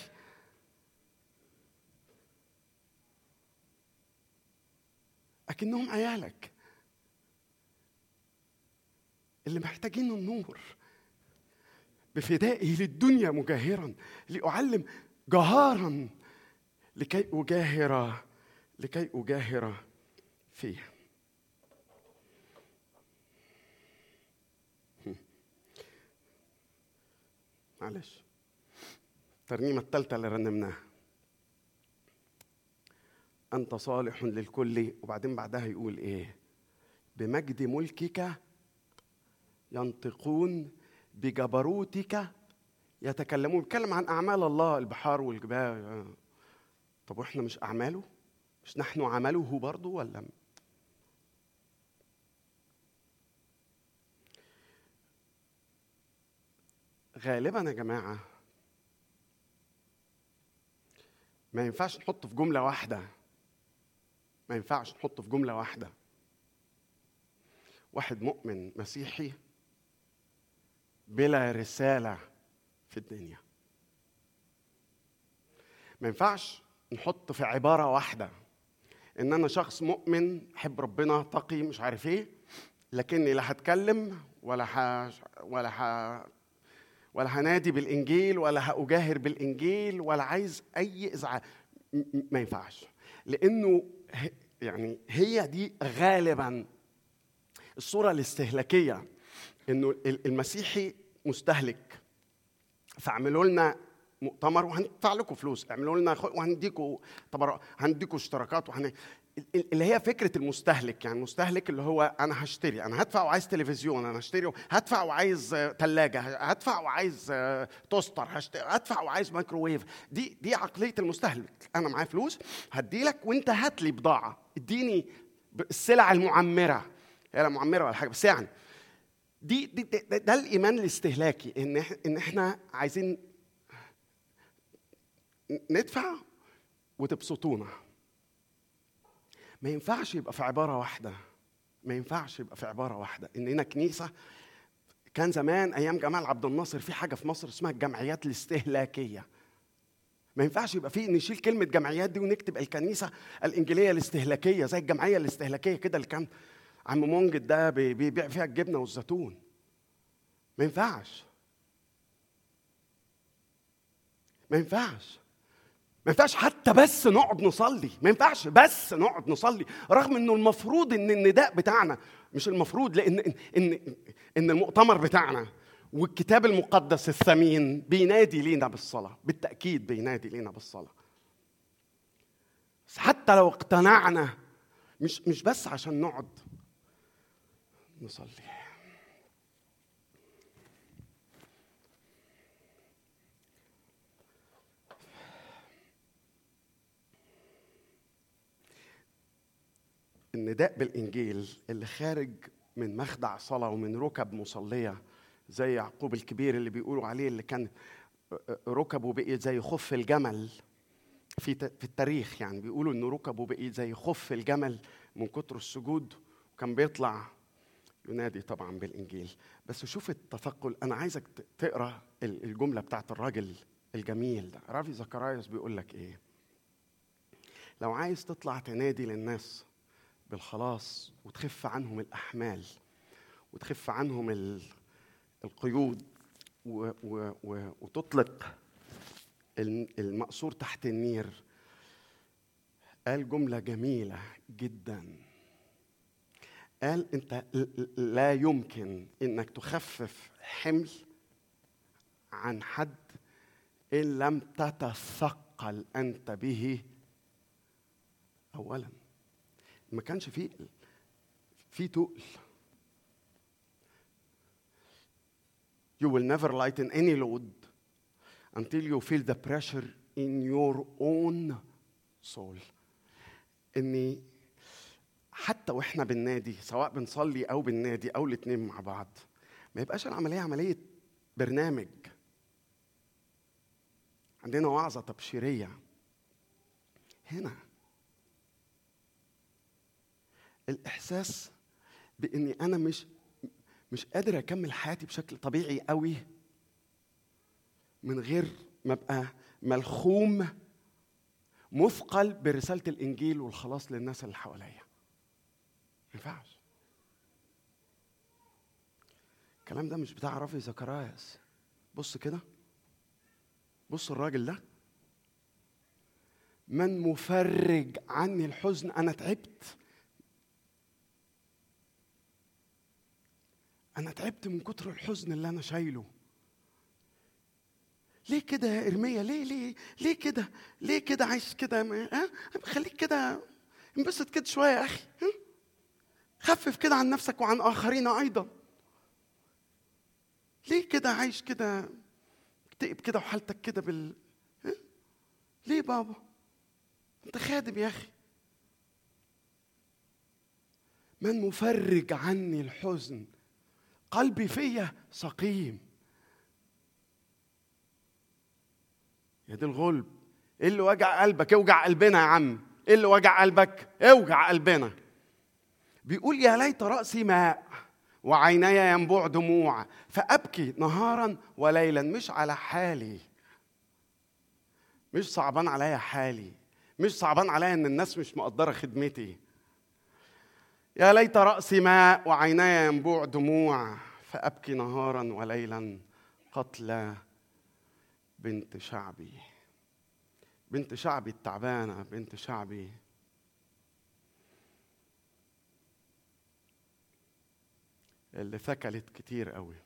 لكنهم عيالك. اللي محتاجين النور. بفدائه للدنيا مجاهرا لأعلم جهارا لكي أجاهر لكي أجاهر فيه معلش. الترنيمة الثالثة اللي رنمناها. أنت صالح للكل وبعدين بعدها يقول إيه؟ بمجد ملكك ينطقون بجبروتك يتكلمون. بيتكلم عن أعمال الله البحار والجبال. طب وإحنا مش أعماله؟ مش نحن عمله برضه ولا غالبا يا جماعة ما ينفعش نحطه في جملة واحدة. ما ينفعش نحطه في جملة واحدة. واحد مؤمن مسيحي بلا رسالة في الدنيا. ما ينفعش نحط في عبارة واحدة إن أنا شخص مؤمن حب ربنا تقي مش عارف إيه لكني لا هتكلم ولا ح... ولا ح... ولا هنادي بالإنجيل ولا هأجاهر بالإنجيل ولا عايز أي إزعاج. ما ينفعش. لأنه يعني هي دي غالبا الصورة الاستهلاكية إنه المسيحي مستهلك. فاعملوا لنا مؤتمر وهندفع لكم فلوس. اعملوا لنا وهنديكم طبعا هنديكم اشتراكات وهن... اللي هي فكرة المستهلك يعني المستهلك اللي هو أنا هشتري أنا هدفع وعايز تلفزيون أنا هشتري هدفع وعايز ثلاجه هدفع وعايز toaster هدفع وعايز مايكروويف. دي دي عقلية المستهلك. أنا معايا فلوس هدي لك وأنت هات لي بضاعة. اديني السلع المعمرة. هي لا معمرة ولا حاجة بس يعني. دي, دي ده, ده الإيمان الاستهلاكي إن إن إحنا عايزين ندفع وتبسطونا. ما ينفعش يبقى في عبارة واحدة. ما ينفعش يبقى في عبارة واحدة. إننا كنيسة كان زمان أيام جمال عبد الناصر في حاجة في مصر اسمها الجمعيات الاستهلاكية. ما ينفعش يبقى في نشيل كلمة جمعيات دي ونكتب الكنيسة الإنجيلية الاستهلاكية زي الجمعية الاستهلاكية كده اللي كان عم مونجد ده بيبيع فيها الجبنة والزيتون. ما ينفعش. ما ينفعش. ما ينفعش حتى بس نقعد نصلي ما ينفعش بس نقعد نصلي رغم إنه المفروض إن النداء بتاعنا مش المفروض لأن إن إن المؤتمر بتاعنا والكتاب المقدس الثمين بينادي لينا بالصلاة بالتأكيد بينادي لينا بالصلاة. حتى لو اقتنعنا مش مش بس عشان نقعد نصلي. النداء بالإنجيل اللي خارج من مخدع صلاة ومن ركب مصلية زي يعقوب الكبير اللي بيقولوا عليه اللي كان ركبه بقيت زي خف الجمل في في التاريخ يعني. بيقولوا انه ركبه بقيت زي خف الجمل من كتر السجود وكان بيطلع ينادي طبعا بالإنجيل. بس شوف التثقل. أنا عايزك تقرأ الجملة بتاعت الراجل الجميل ده. رافي زكرايوس بيقول لك إيه؟ لو عايز تطلع تنادي للناس بالخلاص وتخف عنهم الأحمال وتخف عنهم القيود وتطلق المأسور تحت النير. قال جملة جميلة جدا. قال أنت لا يمكن إنك تخفف حمل عن حد إن لم تتثقل أنت به اولا. ما كانش في في تقل. You will never lighten any load until you feel the pressure in your own soul. إني حتى وإحنا بالنادي سواء بنصلي أو بالنادي أو الاثنين مع بعض ما يبقاش العملية عملية برنامج. عندنا وعظة تبشيرية. هنا. الإحساس بإني أنا مش مش قادر أكمل حياتي بشكل طبيعي قوي من غير ما أبقى ملخوم مثقل برسالة الإنجيل والخلاص للناس اللي حواليا. ما ينفعش. الكلام ده مش بتاع رافي زكراياس بص كده. بص الراجل ده. من مفرج عني الحزن أنا تعبت. أنا تعبت من كتر الحزن اللي أنا شايله. ليه كده يا ارميا ليه ليه ليه كده؟ ليه كده عايش كده؟ ها؟ خليك كده انبسط كده شوية يا أخي خفف كده عن نفسك وعن آخرين أيضا. ليه كده عايش كده؟ تقب كده وحالتك كده بال ها؟ ليه بابا؟ أنت خادم يا أخي. من مفرج عني الحزن قلبي فيا سقيم. يا دي الغلب. إيه اللي وجع قلبك؟ اوجع قلبنا يا عم. إيه اللي وجع قلبك؟ اوجع قلبنا. بيقول يا ليت رأسي ماء وعيني ينبوع دموع فأبكي نهارا وليلا. مش على حالي. مش صعبان عليا حالي. مش صعبان عليا إن الناس مش مقدرة خدمتي. يا ليت رأسي ماء وعيني ينبوع دموع فأبكي نهارا وليلا قتلى بنت شعبي. بنت شعبي التعبانة بنت شعبي. اللي ثكلت كتير قوي.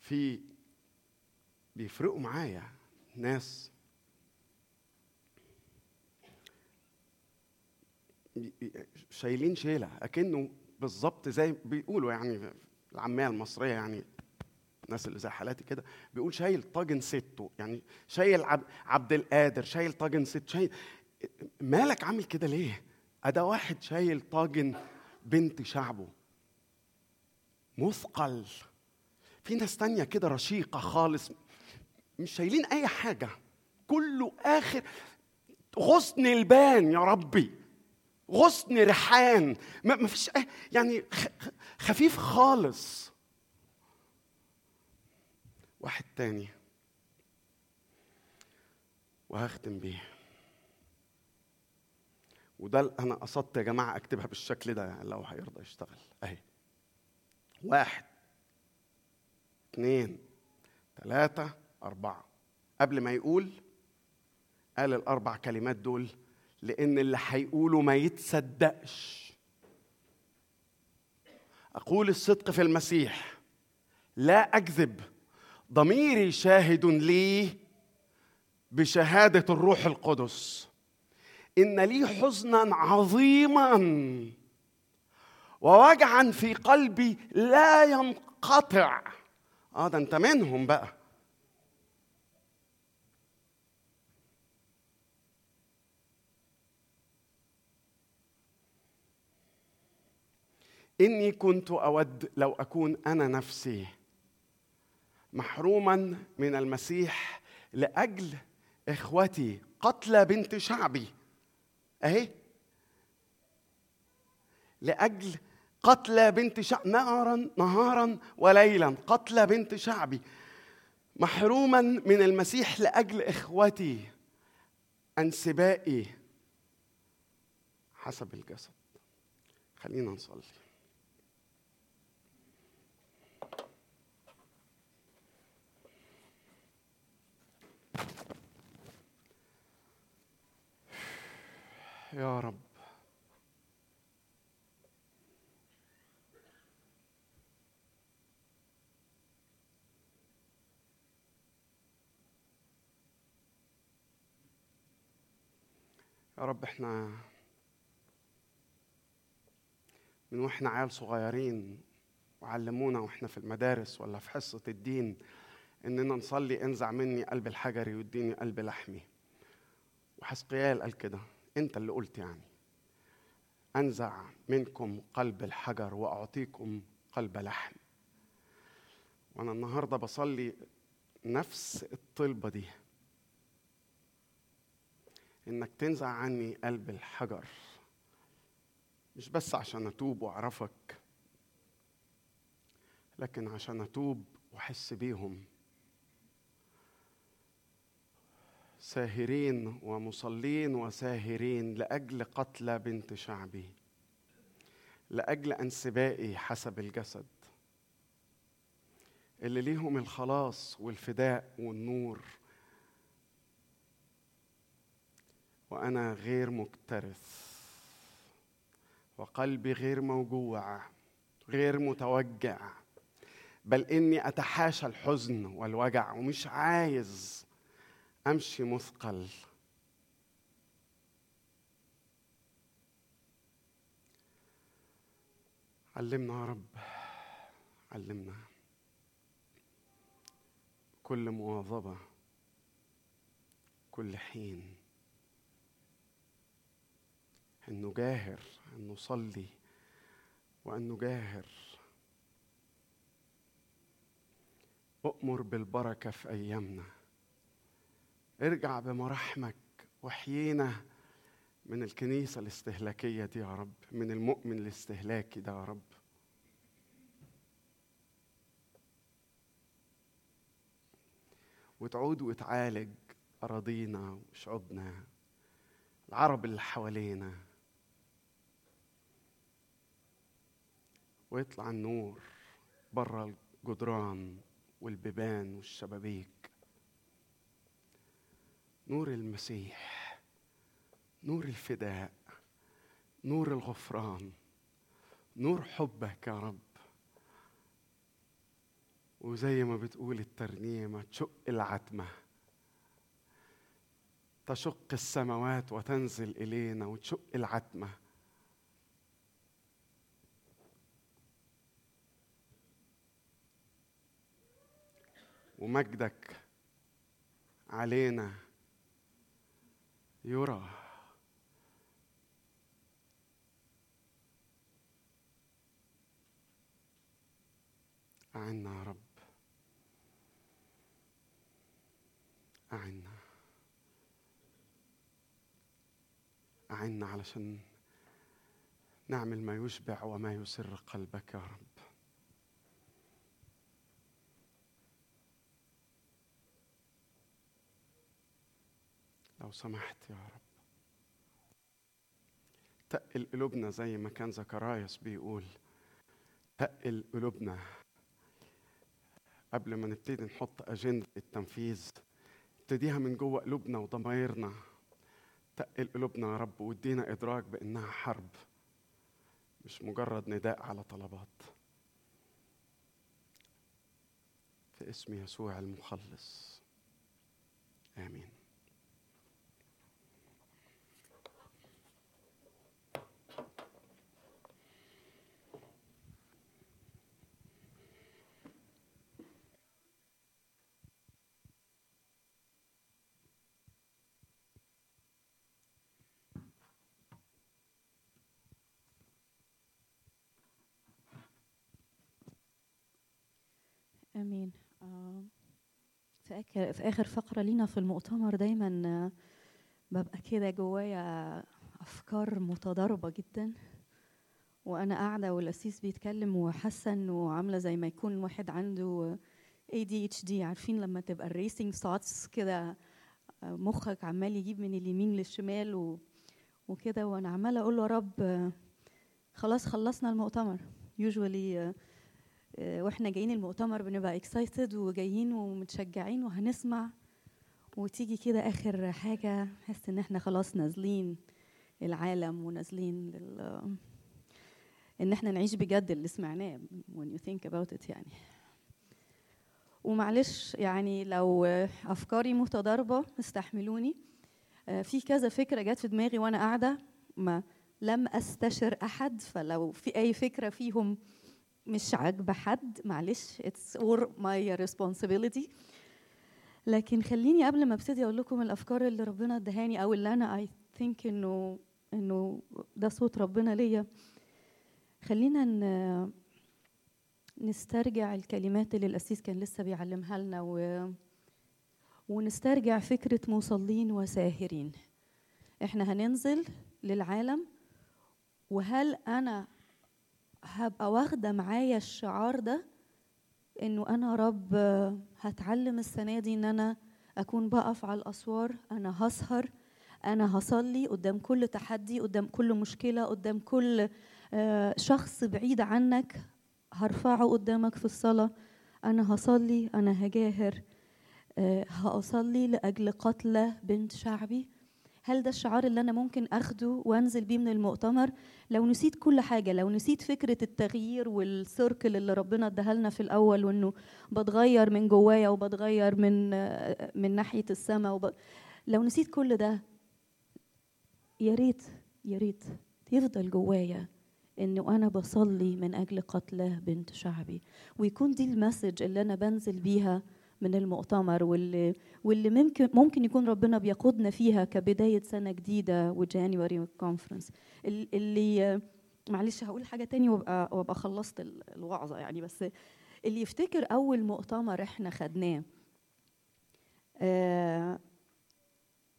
في بيفرقوا معايا ناس. شايلين شيلة أكنه بالظبط زي بيقولوا يعني العامية المصرية يعني الناس اللي زي حالاتي كده بيقول شايل طاجن سته يعني شايل عب عبد القادر شايل طاجن ست شايل مالك عامل كده ليه؟ أدا واحد شايل طاجن بنت شعبه. مثقل. في ناس تانية كده رشيقة خالص مش شايلين أي حاجة. كله آخر. غصن البان يا ربي. غصن ريحان. ما فيش يعني خفيف خالص. واحد تاني. وهختم بيه. وده أنا قصدت يا جماعة أكتبها بالشكل ده لو هيرضى يشتغل. أهي. واحد. اثنين ثلاثة أربعة. قبل ما يقول قال الأربع كلمات دول لأن اللي هيقوله ما يتصدقش. أقول الصدق في المسيح. لا أكذب. ضميري شاهد لي بشهادة الروح القدس. إن لي حزنا عظيما ووجعا في قلبي لا ينقطع. آه ده أنت منهم بقى. إني كنت أود لو أكون أنا نفسي محروما من المسيح لأجل إخوتي قتل بنت شعبي. أهي. لأجل قتل بنت شعب نهارا نهارا وليلا قتل بنت شعبي. محروما من المسيح لأجل إخوتي. انسبائي. حسب الجسد. خلينا نصلي. يا رب. يا رب إحنا من وإحنا عيال صغيرين وعلمونا وإحنا في المدارس ولا في حصة الدين إننا نصلي انزع مني قلب الحجري واديني قلب لحمي. وحسقيال قال كده. انت اللي قلت يعني. أنزع منكم قلب الحجر وأعطيكم قلب لحم. وأنا النهارده بصلي نفس الطلبة دي. إنك تنزع عني قلب الحجر. مش بس عشان أتوب وأعرفك لكن عشان أتوب وأحس بيهم. ساهرين ومصلين وساهرين لأجل قتل بنت شعبي لأجل انسبائي حسب الجسد اللي ليهم الخلاص والفداء والنور. وأنا غير مكترث وقلبي غير موجوع غير متوجع بل إني أتحاشى الحزن والوجع ومش عايز أمشي مثقل. علمنا يا رب علمنا. كل مواظبة كل حين. أن نجاهر أن نصلي وأن نجاهر. أؤمر بالبركة في أيامنا. ارجع بمراحمك وحيينا من الكنيسة الاستهلاكية دي يا رب من المؤمن الاستهلاكي ده يا رب. وتعود وتعالج أراضينا وشعوبنا العرب اللي حوالينا. ويطلع النور بره الجدران والبيبان والشبابيك. نور المسيح نور الفداء نور الغفران نور حبك يا رب. وزي ما بتقول الترنيمة تشق العتمة. تشق السماوات وتنزل إلينا وتشق العتمة. ومجدك علينا يرى. أعنا يا رب. أعنا. أعنا علشان نعمل ما يشبع وما يسر قلبك يا رب. لو سمحت يا رب. تقل قلوبنا زي ما كان زكرايس بيقول. تقل قلوبنا. قبل ما نبتدي نحط أجندة التنفيذ ابتديها من جوه قلوبنا وضمايرنا. تقل قلوبنا يا رب وادينا إدراك بإنها حرب مش مجرد نداء على طلبات. في اسم يسوع المخلص. آمين. آمين. آه، في آخر فقرة لينا في المؤتمر دايما آه، ببقى كده جوايا أفكار متضاربة جدا وأنا قاعدة والقسيس بيتكلم وحاسة إنه عاملة زي ما يكون واحد عنده ADHD عارفين لما تبقى ال racing thoughts كده آه، مخك عمال يجيب من اليمين للشمال وكده وأنا عمالة أقول له يا رب خلاص خلصنا المؤتمر. يوجوالي وإحنا جايين المؤتمر بنبقى اكسايتد وجايين ومتشجعين وهنسمع. وتيجي كده آخر حاجة نحس إن إحنا خلاص نازلين العالم ونازلين لل إن إحنا نعيش بجد اللي سمعناه when you think about it يعني. ومعلش يعني لو آه، أفكاري متضاربة استحملوني. آه، في كذا فكرة جت في دماغي وأنا قاعدة ما لم أستشر أحد فلو في أي فكرة فيهم مش عاجبه حد معلش it's all my responsibility. لكن خليني قبل ما ابتدي أقول لكم الافكار اللي ربنا ادهاني أو اللي أنا I think انه انه ده صوت ربنا ليا. خلينا ن- نسترجع الكلمات اللي القسيس كان لسه بيعلمها لنا و ونسترجع فكرة مصلين وساهرين. إحنا هننزل للعالم وهل أنا هبقى واخدة معايا الشعار ده إنه أنا رب هتعلم السنة دي إن أنا أكون بقف على الأسوار أنا هسهر أنا هصلي قدام كل تحدي قدام كل مشكلة قدام كل آه، شخص بعيد عنك هرفعه قدامك في الصلاة أنا هصلي أنا هجاهر آه، هأصلي لأجل قتلى بنت شعبي. هل ده الشعار اللي أنا ممكن أخده وأنزل بيه من المؤتمر؟ لو نسيت كل حاجة لو نسيت فكرة التغيير والسيركل اللي ربنا اداها لنا في الأول وإنه بتغير من جوايا وبتغير من من ناحية السماء وب... لو نسيت كل ده يا ريت يا ريت يفضل جوايا إنه أنا بصلي من أجل قتلى بنت شعبي. ويكون دي ال message اللي أنا بنزل بيها من المؤتمر واللي واللي ممكن ممكن يكون ربنا بيقودنا فيها كبداية سنة جديدة و January conference اللي معلش هقول حاجة تاني وابقى وابقى خلصت ال- الوعظة يعني بس اللي يفتكر أول مؤتمر إحنا خدناه آه،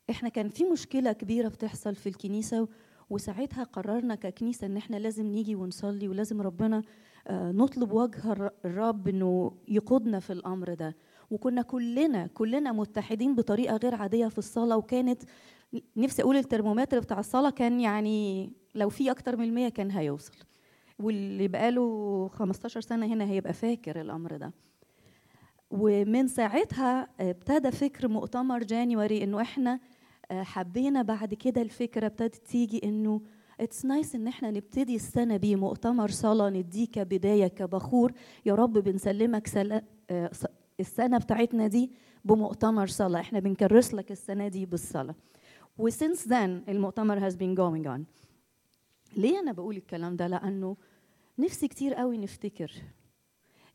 إحنا كان في مشكلة كبيرة بتحصل في الكنيسة وساعتها قررنا ككنيسة إن إحنا لازم نيجي ونصلي ولازم ربنا آه، نطلب وجه الر- الرب إنه يقودنا في الأمر ده. وكنا كلنا كلنا متحدين بطريقة غير عادية في الصلاه وكانت نفسي أقول الترمومتر بتاع الصلاه كان يعني لو في أكتر من المية كان هيوصل. واللي بقاله 15 سنة هنا هيبقى فاكر الأمر ده. ومن ساعتها ابتدى فكر مؤتمر جانيوري إنه إحنا آه، حبينا بعد كده الفكرة ابتدت تيجي إنه it's nice إن إحنا نبتدي السنة بيه مؤتمر صلاه نديه كبداية كبخور يا رب بنسلمك سلا آه، السنة بتاعتنا دي بمؤتمر صلاة. إحنا بنكرس لك السنة دي بالصلاة. و since then المؤتمر has been going on. ليه أنا بقول الكلام ده؟ لأنه نفسي كتير قوي نفتكر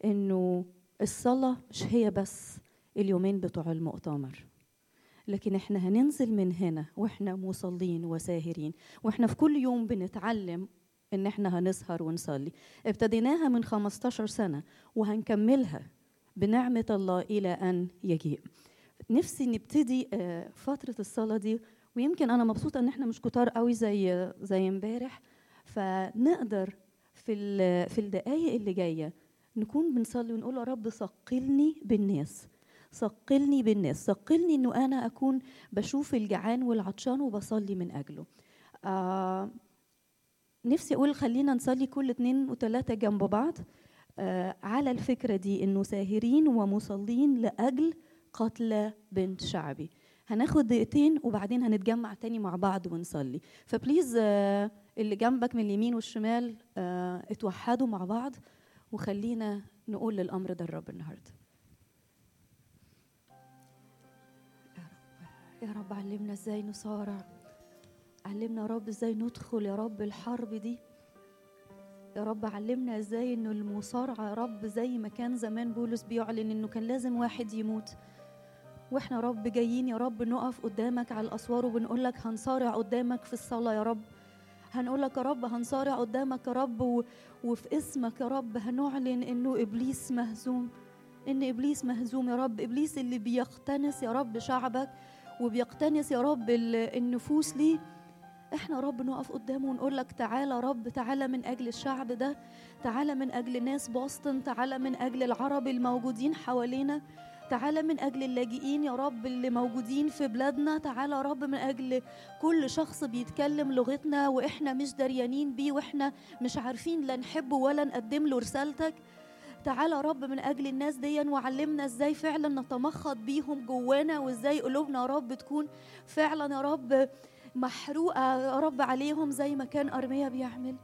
إنه الصلاة مش هي بس اليومين بتوع المؤتمر. لكن إحنا هننزل من هنا وإحنا مصلين وساهرين. وإحنا في كل يوم بنتعلم إن إحنا هنسهر ونصلي. ابتديناها من 15 سنة وهنكملها. بنعمة الله إلى أن يجيء. نفسي نبتدي آه، فترة الصلاة دي ويمكن أنا مبسوطة إن إحنا مش كتار قوي زي زي امبارح. فنقدر في في الدقايق اللي جاية نكون بنصلي ونقول يا رب ثقلني بالناس ثقلني بالناس ثقلني إنه أنا أكون بشوف الجعان والعطشان وبصلي من أجله. آه نفسي أقول خلينا نصلي كل اتنين وتلاتة جنب بعض. على الفكرة دي إنه ساهرين ومصلين لأجل قتلى بنت شعبي. هناخد دقيقتين وبعدين هنتجمع تاني مع بعض ونصلي. فبليز آه اللي جنبك من اليمين والشمال آه اتوحدوا مع بعض وخلينا نقول للأمر ده الرب النهارده. يا رب علمنا إزاي نصارع. علمنا يا رب إزاي ندخل يا رب الحرب دي. يا رب علمنا إزاي إنه المصارعة يا رب زي ما كان زمان بولس بيعلن إنه كان لازم واحد يموت. وإحنا يا رب جايين يا رب نقف قدامك على الأسوار وبنقول لك هنصارع قدامك في الصلاة يا رب. هنقول لك يا رب هنصارع قدامك يا رب و... وفي اسمك يا رب هنعلن إنه إبليس مهزوم. إن إبليس مهزوم يا رب. إبليس اللي بيقتنس يا رب شعبك وبيقتنس يا رب ال- النفوس ليه. إحنا رب نقف قدامه ونقول لك تعالى رب تعالى من أجل الشعب ده تعالى من أجل ناس بوسطن تعالى من أجل العرب الموجودين حوالينا تعالى من أجل اللاجئين يا رب اللي موجودين في بلادنا تعالى يا رب من أجل كل شخص بيتكلم لغتنا وإحنا مش دريانين بيه وإحنا مش عارفين لا نحبه ولا نقدم له رسالتك. تعالى يا رب من أجل الناس دي وعلمنا إزاي فعلا نتمخض بيهم جوانا وإزاي قلوبنا يا رب تكون فعلا يا رب محروقة يا رب عليهم زي ما كان أرميا بيعمل.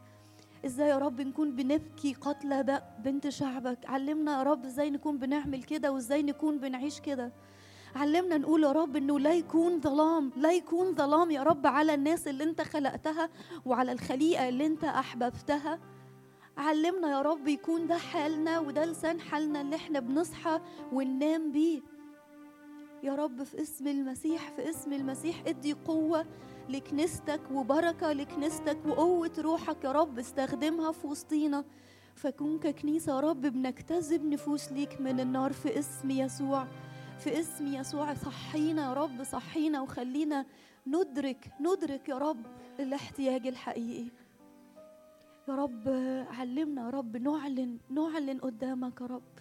إزاي يا رب نكون بنبكي قتلى بنت شعبك؟ علمنا يا رب إزاي نكون بنعمل كده وإزاي نكون بنعيش كده. علمنا نقول يا رب إنه لا يكون ظلام لا يكون ظلام يا رب على الناس اللي أنت خلقتها وعلى الخليقة اللي أنت أحببتها. علمنا يا رب يكون ده حالنا وده لسان حالنا اللي إحنا بنصحى وننام بيه. يا رب في اسم المسيح في اسم المسيح ادي قوة لكنيستك وبركة لكنيستك وقوة روحك يا رب استخدمها في وسطينا. فكون ككنيسة يا رب بنجتذب نفوس ليك من النار في اسم يسوع. في اسم يسوع صحينا يا رب صحينا وخلينا ندرك ندرك يا رب الاحتياج الحقيقي. يا رب علمنا يا رب نعلن نعلن قدامك يا رب.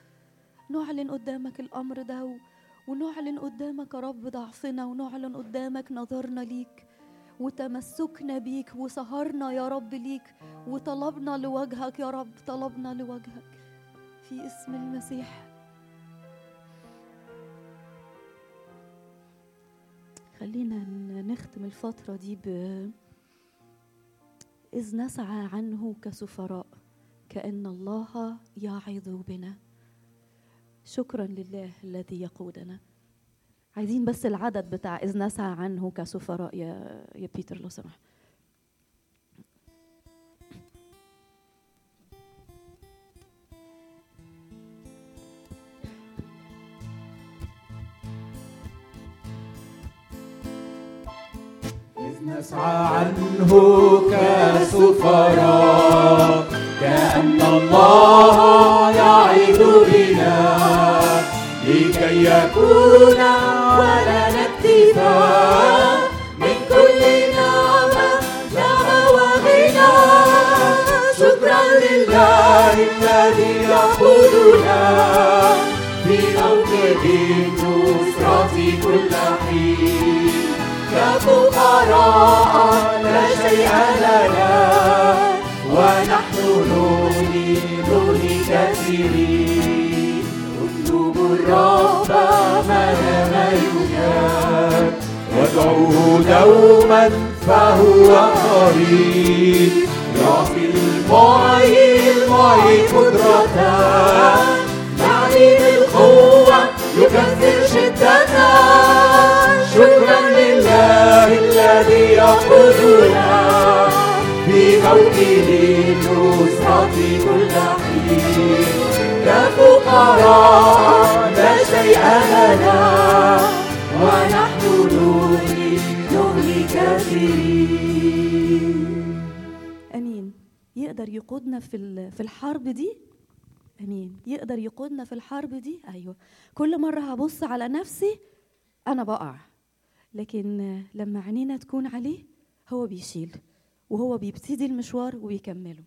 نعلن قدامك الأمر ده ونعلن قدامك يا رب ضعفنا ونعلن قدامك نظرنا ليك. وتمسكنا بيك وسهرنا يا رب ليك وطلبنا لوجهك يا رب طلبنا لوجهك في اسم المسيح. خلينا نختم الفترة دي ب إذ نسعى عنه كسفراء كأن الله يعظ بنا. شكرا لله الذي يقودنا. عايزين بس العدد بتاع إذ نسعى عنه كسفراء يا يا بيتر لو سمحت. نسعى عنه كسفراء كأن الله يعيد بنا لكي يكون كفقراء لا شيء لنا ونحن نغني نغني كثيرين اطلب الرب ما لم يجاب وادعوه دوما فهو قريب يعطي المعي المعي قدرة يعني بالقوة يكثر شكرا لله الذي يقودنا موكب النصرة كل حين. كفقراء لا شيء لنا ونحن نغني نغني كثيرين. آمين. يقدر يقودنا في في الحرب دي؟ آمين. يقدر يقودنا في الحرب دي؟ أيوه. كل مرة هبص على نفسي أنا بقع. لكن لما عينينا تكون عليه هو بيشيل وهو بيبتدي المشوار وبيكمله.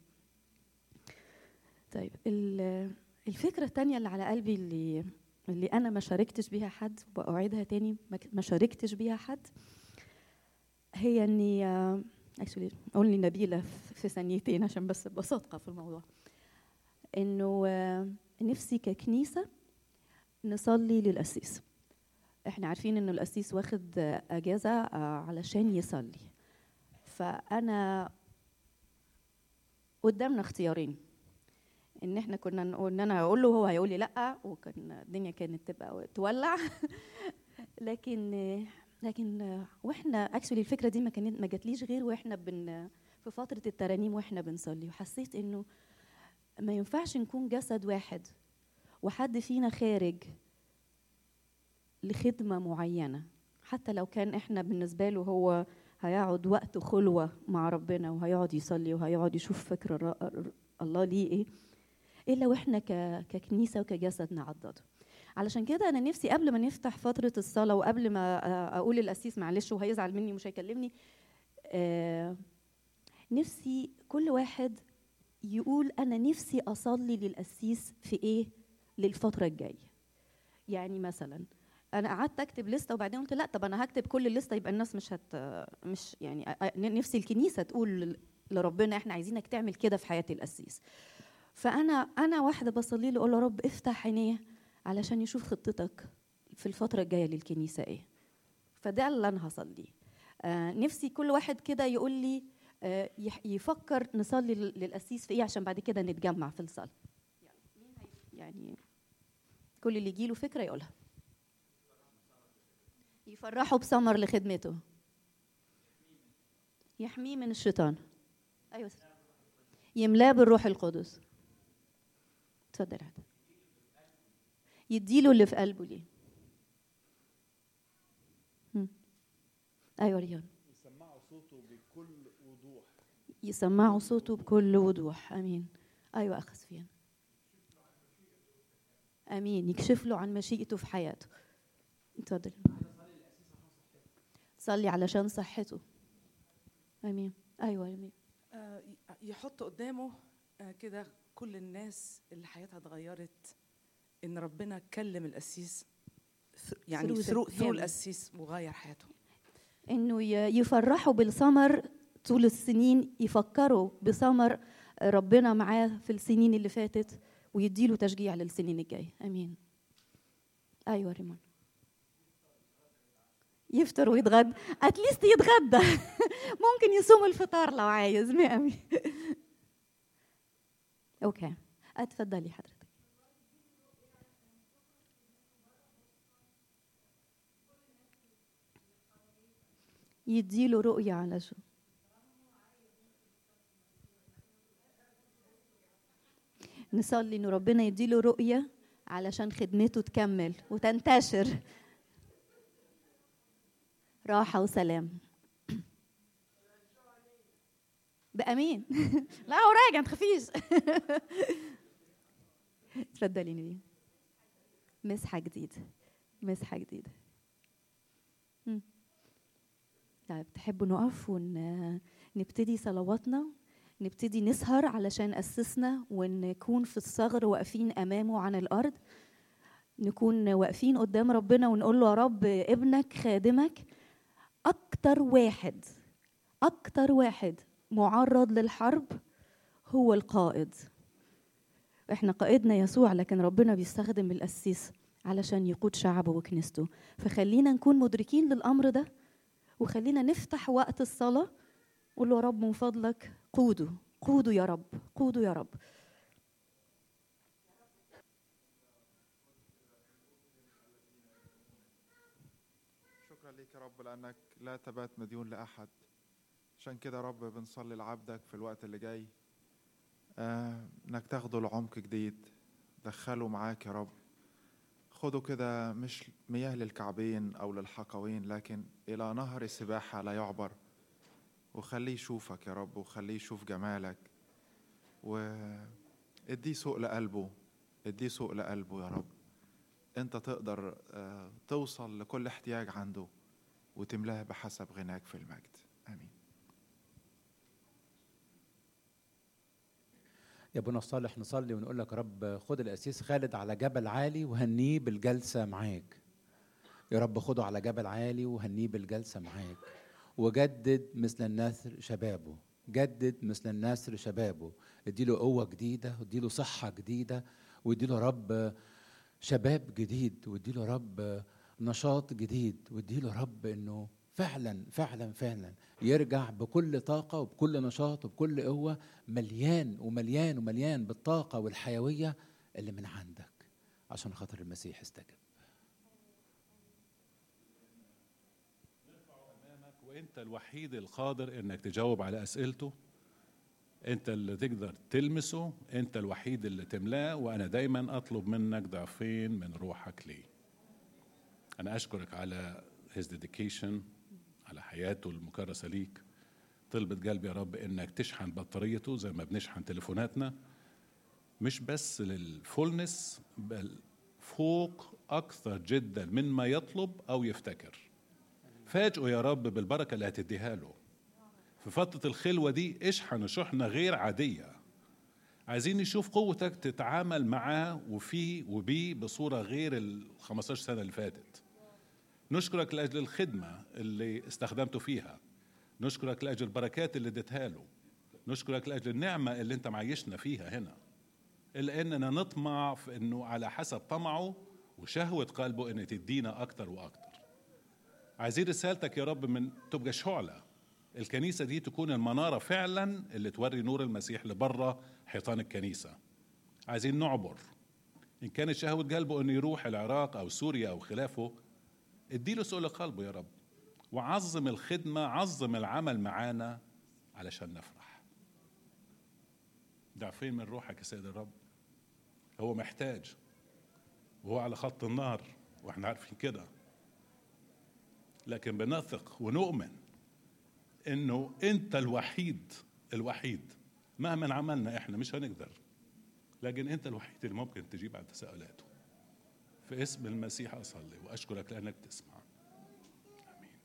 طيب ال- الفكرة التانية اللي على قلبي اللي اللي أنا ما شاركتش بيها حد وبأعيدها تاني ما شاركتش بيها حد هي إني اكشولي أقول لي نبيلة في- ثانيتين عشان بس ابقى صادقه في الموضوع. آه، نفسي ككنيسة نصلي للقسيس. إحنا عارفين إنه القسيس واخد أجازة آه، علشان يصلي. فأنا قدامنا اختيارين. إن إحنا كنا نقول إن أنا أقول له هو هيقول لي لأ وكان الدنيا كانت تبقى تولع. [LAUGHS] لكن لكن وإحنا اكشولي الفكرة دي ما كانت ما جاتليش غير وإحنا بن في فترة الترانيم وإحنا بنصلي. وحسيت إنه ما ينفعش نكون جسد واحد وحد فينا خارج لخدمة معينة. حتى لو كان إحنا بالنسبة له هو هيقعد وقت خلوة مع ربنا وهيقعد يصلي وهيقعد يشوف فكر الله ليه إيه الا وإحنا ك- ككنيسة وكجسد نعضده. علشان كده أنا نفسي قبل ما نفتح فترة الصلاة وقبل ما أقول للقسيس معلش وهيزعل مني مش هيكلمني آه، نفسي كل واحد يقول أنا نفسي أصلي للقسيس في إيه؟ للفترة الجاية. يعني مثلا أنا قعدت أكتب لستة وبعدين قلت لا طب أنا هكتب كل الليسته يبقى الناس مش هت مش يعني نفسي الكنيسة تقول لربنا إحنا عايزينك تعمل كده في حياة القسيس. فأنا أنا واحدة بصلي له أقول له رب افتح عينيه علشان يشوف خطتك في الفترة الجاية للكنيسة إيه. فده اللي أنا هصليه آه نفسي كل واحد كده يقول لي آه يفكر نصلي لل- للقسيس في إيه عشان بعد كده نتجمع في الصلاة. يعني كل اللي يجيله فكرة يقولها. يفرحوا بسمر لخدمته. يحميه من الشيطان. أيوه. يملاه بالروح القدس. اتفضل هذا. يديله اللي في قلبه ليه. أيوه ريان. يسمعوا صوته بكل وضوح. يسمعوا صوته بكل وضوح. آمين. أيوه أخ سفيان. آمين. يكشف له عن مشيئته في حياته. اتفضل صلي علشان صحته. آمين. أيوه آمين. آه، يحط قدامه آه، كده كل الناس اللي حياتها اتغيرت إن ربنا كلم القسيس. يعني ثرو ثرو. القسيس وغير حياته. إنه يفرحوا بالثمر طول السنين يفكروا بثمر ربنا معاه في السنين اللي فاتت ويديله تشجيع للسنين الجاية. آمين. أيوه ريمان يفطر ويتغدى. اتليست يتغدى. [LAUGHS] ممكن يصوم الفطار لو عايز مئة أوكي اتفضلي حضرتك. يديله رؤية على شو؟ نصلي انه ربنا يديله رؤية علشان خدمته تكمل وتنتشر. راحة وسلام. [COUGHS] بأمين [LAUGHS] لا هو راجع ما تخافيش. [LAUGHS] اتفضلي نبيل مسحة جديدة. مسحة جديدة. طيب تحبوا نقف ونبتدي صلواتنا؟ نبتدي نسهر علشان أسسنا ونكون في الثغر واقفين أمامه عن الأرض؟ نكون واقفين قدام ربنا ونقول له يا رب ابنك خادمك أكتر واحد أكتر واحد معرض للحرب هو القائد. إحنا قائدنا يسوع لكن ربنا بيستخدم القسيس علشان يقود شعبه وكنيسته. فخلينا نكون مدركين للأمر ده وخلينا نفتح وقت الصلاة قول له يا رب من فضلك قوده قوده يا رب قوده يا رب. شكرا ليك يا رب لأنك لا تبات مديون لأحد. عشان كده رب بنصلي لعبدك في الوقت اللي جاي. آه إنك تاخده لعمق جديد دخله معاك يا رب. خده كده مش مياه للكعبين أو للحقوين لكن إلى نهر سباحة لا يعبر. وخليه يشوفك يا رب وخليه يشوف جمالك. واديه سوق لقلبه اديه سوق لقلبه يا رب. أنت تقدر آه، توصل لكل احتياج عنده. وتملاه بحسب غناك في المجد. آمين. يا ابونا الصالح نصلي ونقول لك رب خد القسيس خالد على جبل عالي وهنيه بالجلسة معاك. يا رب خده على جبل عالي وهنيه بالجلسة معاك. وجدد مثل النسر شبابه. جدد مثل النسر شبابه. اديله قوة جديدة واديله صحة جديدة واديله رب شباب جديد واديله رب نشاط جديد واديله رب إنه فعلا فعلا فعلا يرجع بكل طاقة وبكل نشاط وبكل قوة مليان ومليان ومليان بالطاقة والحيوية اللي من عندك عشان خاطر المسيح استجب. وأنت الوحيد القادر إنك تجاوب على أسئلته. أنت اللي تقدر تلمسه أنت الوحيد اللي تملاه وأنا دايما أطلب منك ضعفين من روحك لي أنا أشكرك على his dedication على حياته المكرسة ليك. طلبت قلبي يا رب إنك تشحن بطاريته زي ما بنشحن تليفوناتنا. مش بس للفولنس بل فوق أكثر جدا مما يطلب أو يفتكر. فاجئه يا رب بالبركة اللي هتديها له. في فترة الخلوة دي اشحن شحنة غير عادية. عايزين نشوف قوتك تتعامل معاه وفيه وبيه بصورة غير ال 15 سنة اللي فاتت. نشكرك لأجل الخدمة اللي استخدمته فيها. نشكرك لأجل البركات اللي اديتها له. نشكرك لأجل النعمة اللي انت معيشنا فيها هنا. إلا إننا نطمع في إنه على حسب طمعه وشهوة قلبه إن تدينا أكتر وأكتر. عايزين رسالتك يا رب من تبقى شعلة. الكنيسة دي تكون المنارة فعلا اللي توري نور المسيح لبرة حيطان الكنيسة. عايزين نعبر. إن كانت شهوة قلبه إنه يروح العراق أو سوريا أو خلافه اديله سؤال قلبه يا رب. وعظم الخدمة عظم العمل معانا علشان نفرح. ضعفين من روحك يا سيد الرب؟ هو محتاج. وهو على خط النار وإحنا عارفين كده. لكن بنثق ونؤمن إنه أنت الوحيد الوحيد. مهما عملنا إحنا مش هنقدر. لكن أنت الوحيد اللي ممكن تجيب على تساؤلاته. في اسم المسيح أصلي وأشكرك لأنك تسمع. آمين.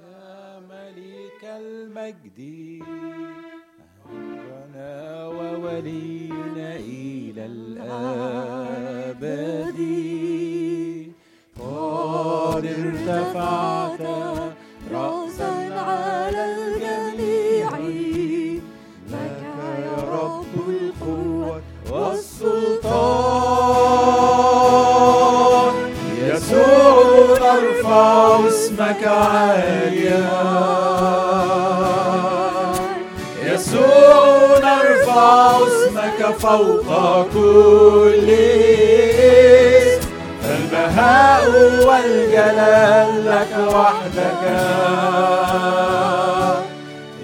يا ملك المجد أهلنا وولينا إلى الأبد. قد ارتفعت نرفع اسمك عاليا يسوع نرفع اسمك فوق كل اسم. البهاء والجلال لك وحدك.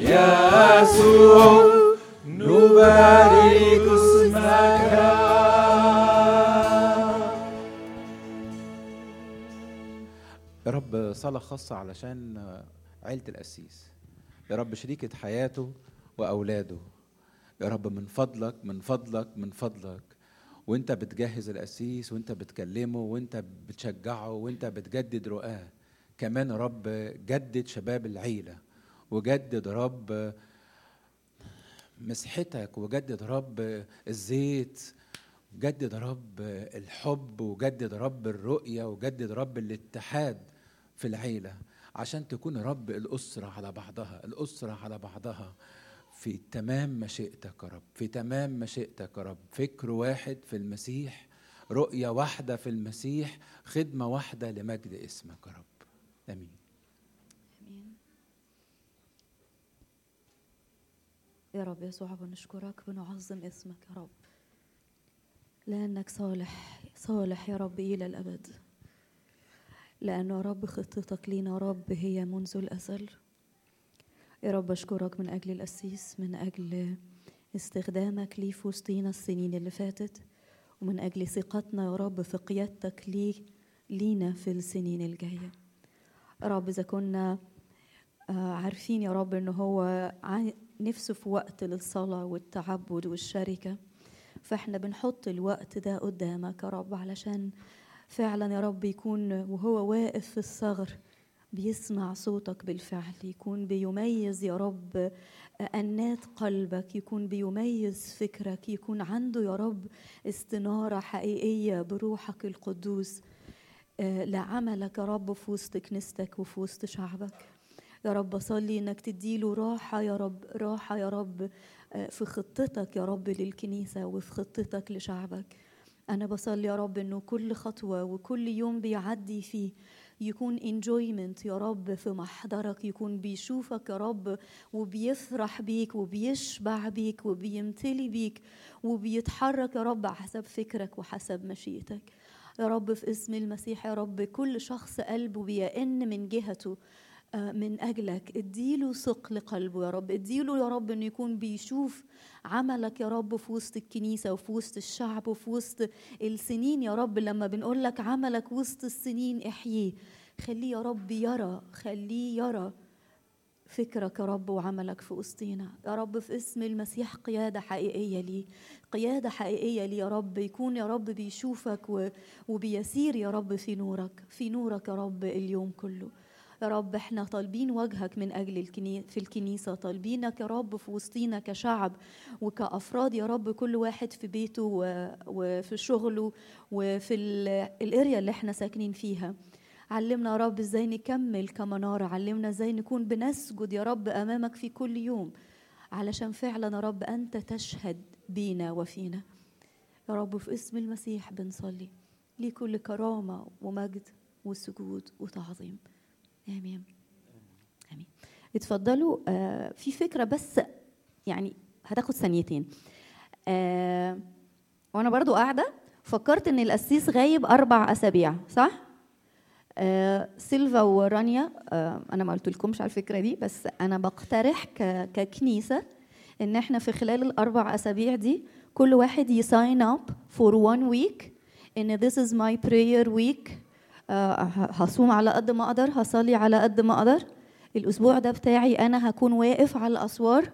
يا يسوع نبارك صلاة خاصة علشان عيلة القسيس. يا رب شريكة حياته وأولاده. يا رب من فضلك من فضلك من فضلك. وانت بتجهز القسيس وانت بتكلمه وانت بتشجعه وانت بتجدد رؤاه. كمان رب جدد شباب العيلة وجدد رب مسحتك وجدد رب الزيت جدد رب الحب وجدد رب الرؤية وجدد رب الاتحاد. في العيلة عشان تكون رب الأسرة على بعضها الأسرة على بعضها. في تمام مشيئتك يا رب في تمام مشيئتك يا رب. فكر واحد في المسيح رؤية واحدة في المسيح خدمة واحدة لمجد اسمك يا رب. آمين. آمين. يا رب يسوع بنشكرك بنعظم اسمك يا رب. لأنك صالح صالح يا رب إلى الأبد. لأنه يا رب خطتك لينا يا رب هي منذ الأزل. يا رب أشكرك من أجل القسيس من أجل استخدامك ليه في وسطينا السنين اللي فاتت ومن أجل ثقتنا يا رب في قيادتك ليه لينا في السنين الجاية. يا رب إذا كنا آه، عارفين يا رب ان هو نفسه في وقت للصلاة والتعبد والشركة فإحنا بنحط الوقت ده قدامك يا رب علشان فعلا يا رب يكون وهو واقف في الثغر بيسمع صوتك بالفعل يكون بيميز يا رب أنات قلبك يكون بيميز فكرك يكون عنده يا رب استنارة حقيقية بروحك القدوس آه، لعملك يا رب في وسط كنيستك وفي وسط شعبك. يا رب أصلي إنك تديله راحة يا رب راحة يا رب آه، في خطتك يا رب للكنيسة وفي خطتك لشعبك. أنا بصلي يا رب إنه كل خطوة وكل يوم بيعدي فيه يكون enjoyment يا رب في محضرك يكون بيشوفك يا رب وبيفرح بيك وبيشبع بيك وبيمتلي بيك وبيتحرك يا رب حسب فكرك وحسب مشيئتك. يا رب في اسم المسيح يا رب كل شخص قلبه بيئن من جهته من أجلك. اديله ثقل قلبه يا رب. اديله يا رب إنه يكون بيشوف عملك يا رب في وسط الكنيسة وفي وسط الشعب وفي وسط السنين. يا رب لما بنقول لك عملك وسط السنين احييه خليه يا رب يرى خليه يرى فكرك يا رب وعملك في وسطينا. يا رب في اسم المسيح قيادة حقيقية ليه قيادة حقيقية ليه يا رب. يكون يا رب بيشوفك وبيسير يا رب في نورك. في نورك يا رب اليوم كله. يا رب إحنا طالبين وجهك من أجل الكني... في الكنيسة. طالبينك يا رب في وسطينا كشعب وكأفراد. يا رب كل واحد في بيته. وفي شغله وفي ال... الأريا اللي إحنا ساكنين فيها. علمنا يا رب إزاي نكمل كمنارة. علمنا إزاي نكون بنسجد يا رب أمامك في كل يوم. علشان فعلا يا رب أنت تشهد بينا وفينا. يا رب في اسم المسيح بنصلي ليه كل كرامة ومجد وسجود وتعظيم. آمين. آمين. اتفضلوا آه في فكرة بس يعني هتاخد ثانيتين. آه وأنا برضو قاعدة فكرت إن القسيس غايب أربع أسابيع صح؟ آه سيلفا ورانيا آه أنا ما قلتلكمش على الفكرة دي بس أنا بقترح ككنيسة إن إحنا في خلال الأربع أسابيع دي كل واحد ي sign up for one week إن this is my prayer ه- هصوم على قد ما أقدر هصلي على قد ما أقدر. الأسبوع ده بتاعي أنا هكون واقف على الأسوار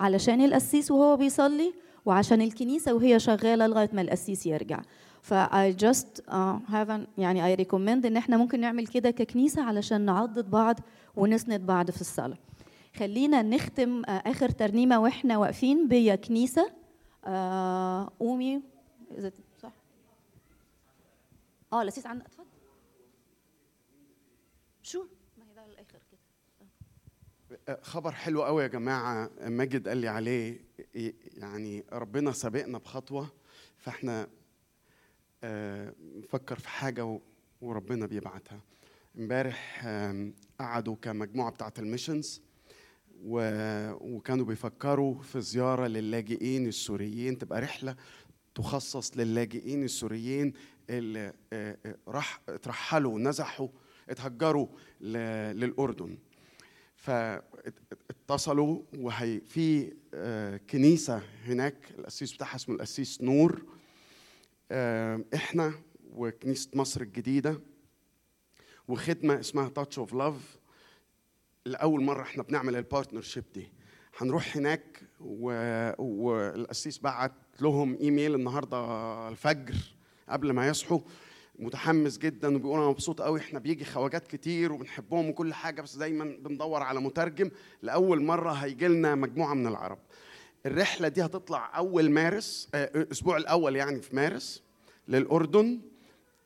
علشان القسيس وهو بيصلي وعشان الكنيسة وهي شغالة لغاية ما القسيس يرجع. ف I just uh, يعني I recommend إن إحنا ممكن نعمل كده ككنيسة علشان نعضد بعض ونسند بعض في الصلاة. خلينا نختم آه، آخر ترنيمة وإحنا واقفين بيا كنيسة. آه، قومي. إذا ت- صح؟ آه لسيس اتفضل شو؟ ما هي ده الآخر كده. خبر حلو قوي يا جماعة. ماجد قال لي عليه يعني ربنا سابقنا بخطوة فاحنا آه، نفكر في حاجة و- وربنا بيبعتها. امبارح آم، قعدوا كمجموعة بتاعة الميشنز وكانوا بيفكروا في زيارة للاجئين السوريين. تبقى رحلة تخصص للاجئين السوريين اللي آه، آه، راح اترحلوا نزحوا اتهجروا ل- للأردن. فاتصلوا وهي في آه، كنيسة هناك القسيس بتاعها اسمه القسيس نور. آه، إحنا وكنيسة مصر الجديدة وخدمة اسمها Touch of Love لأول مرة إحنا بنعمل ال partnership دي. هنروح هناك. والقسيس بعت لهم إيميل النهارده الفجر قبل ما يصحوا. متحمس جدا وبيقول أنا مبسوط قوي إحنا بيجي خواجات كتير وبنحبهم وكل حاجة بس دايما بندور على مترجم لأول مرة هيجي لنا مجموعة من العرب. الرحلة دي هتطلع أول مارس آه، الأسبوع الأول يعني في مارس للأردن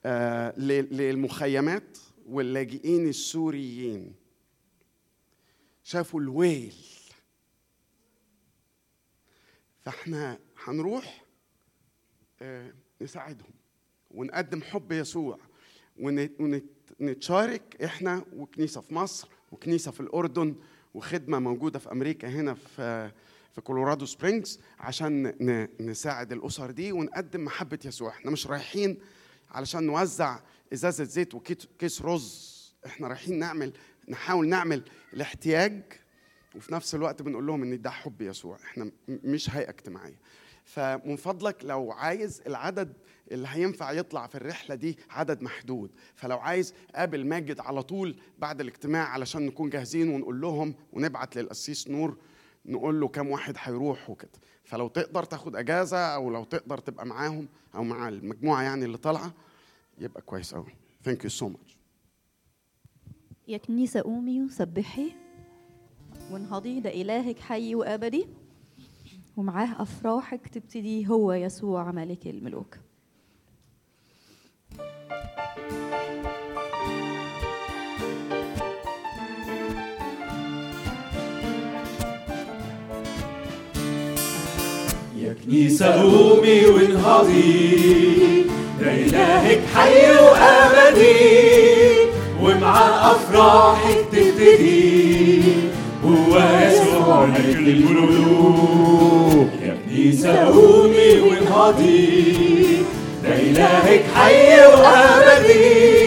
آه، للمخيمات واللاجئين السوريين. شافوا الويل. فإحنا هنروح آه، نساعدهم. ونقدم حب يسوع. ونتشارك إحنا وكنيسة في مصر وكنيسة في الأردن وخدمة موجودة في أمريكا هنا في في كولورادو سبرينجز عشان نساعد الأسر دي ونقدم محبة يسوع. إحنا مش رايحين علشان نوزع إزازة زيت وكيس رز. إحنا رايحين نعمل نحاول نعمل الاحتياج وفي نفس الوقت بنقول لهم إن ده حب يسوع. إحنا مش هيئة اجتماعية. فمن فضلك لو عايز العدد اللي هينفع يطلع في الرحلة دي عدد محدود. فلو عايز قابل ماجد على طول بعد الاجتماع علشان نكون جاهزين ونقول لهم ونبعت للقسيس نور نقول له كم واحد هيروح وكده. فلو تقدر تاخد اجازة أو لو تقدر تبقى معاهم أو مع المجموعة يعني اللي طالعة يبقى كويس قوي thank you so much يا كنيسة قومي وسبحي وانهضي ده إلهك حي وأبدي ومعاه أفراحك تبتدي هو يسوع ملك الملوك. يا كنيسة قومي وانهضي ده إلهك حي وأبدي. ومع أفراحك تبتدي. هو يسوع ملك الملوك يا كنيسة قومي وانهضي ده إلهك حي وأبدي.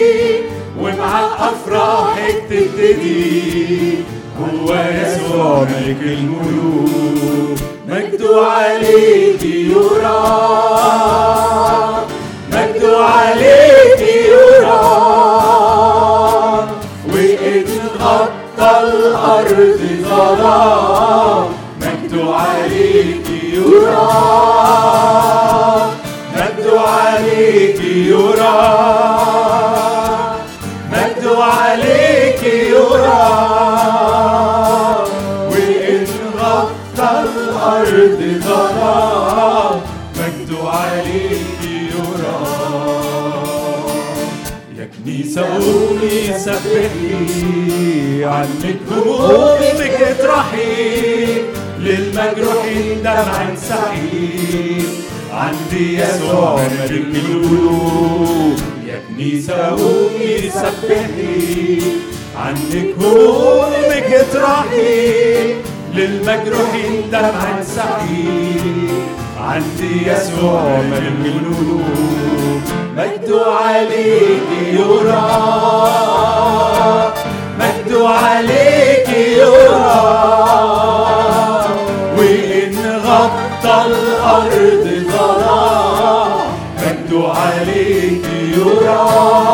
ومع الأفراح بتبتدي هو يسوع ملك الملوك مجد عليك يرى. مجد عليك يرى. وإن غطى الأرض ظلام مجد عليك يرى. سبحي عنك همومك اطرحي للمجروحين دمع انسحي عندي يسوع ملك القلوب يا كنيسة قومي سبحي عنك همومك اطرحي للمجروحين دمع انسحي عندي يسوع ملك القلوب مجد عليك يرى. مجد عليك يرى. وإن غطى الأرض ظلام مجد عليك يرى.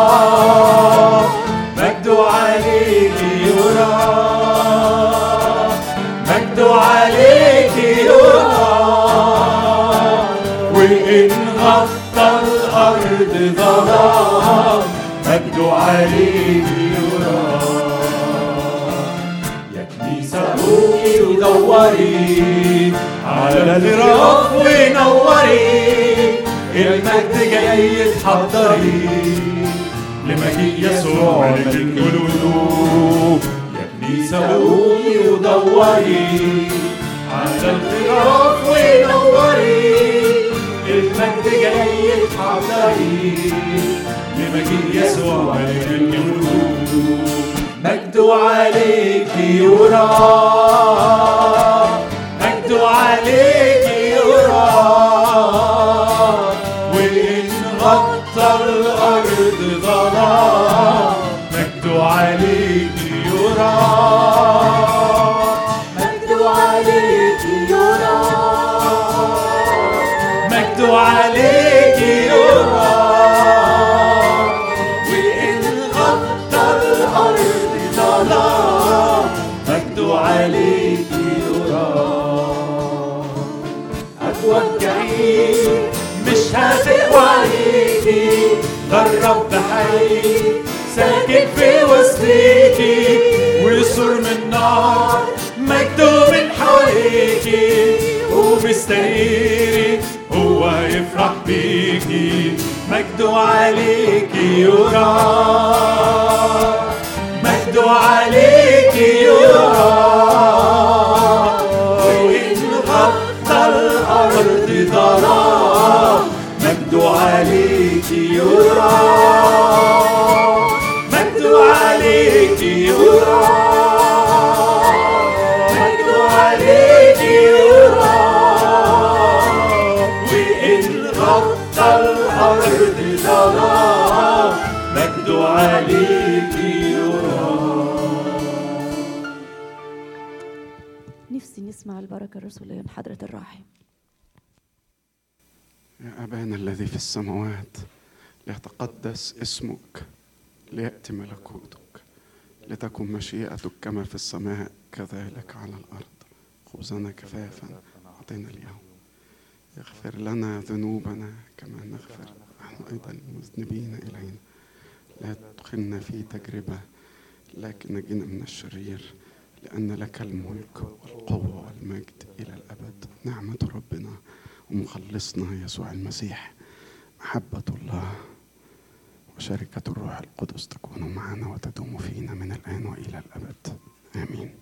الأرض ظلام مجد عليك يرى يا كنيسة قومي ودوري على الغراف ونوري المجد جاي تحضري. لمجيء يسوع ملك القلوب. يا كنيسة قومي ودوري على الغراف ونوري جاي تحضري لمجيء يسوع ملك القلوب مجد عليك يرى مجد عليك يرى وإن غطى الأرض ظلام مجد عليك يرى مش هتقوى عليكي ده الرب حي ساكن في وسطيكي ويسر من نار مجده من حواليكي ومستنيري هو يفرح بيكي مجده عليكي يرى مجده عليكي. الذي في السماوات ليتقدس اسمك ليأتي ملكوتك لتكن مشيئتك كما في السماء كذلك على الأرض. خبزنا كفافا أعطينا اليوم. اغفر لنا ذنوبنا كما نغفر نحن أيضا المذنبين إلينا. لا تدخلنا في تجربة لكن نجنا من الشرير لأن لك الملك والقوة والمجد إلى الأبد. نعمة ربنا ومخلصنا يسوع المسيح. محبة الله وشركة الروح القدس تكون معنا وتدوم فينا من الآن وإلى الأبد. آمين.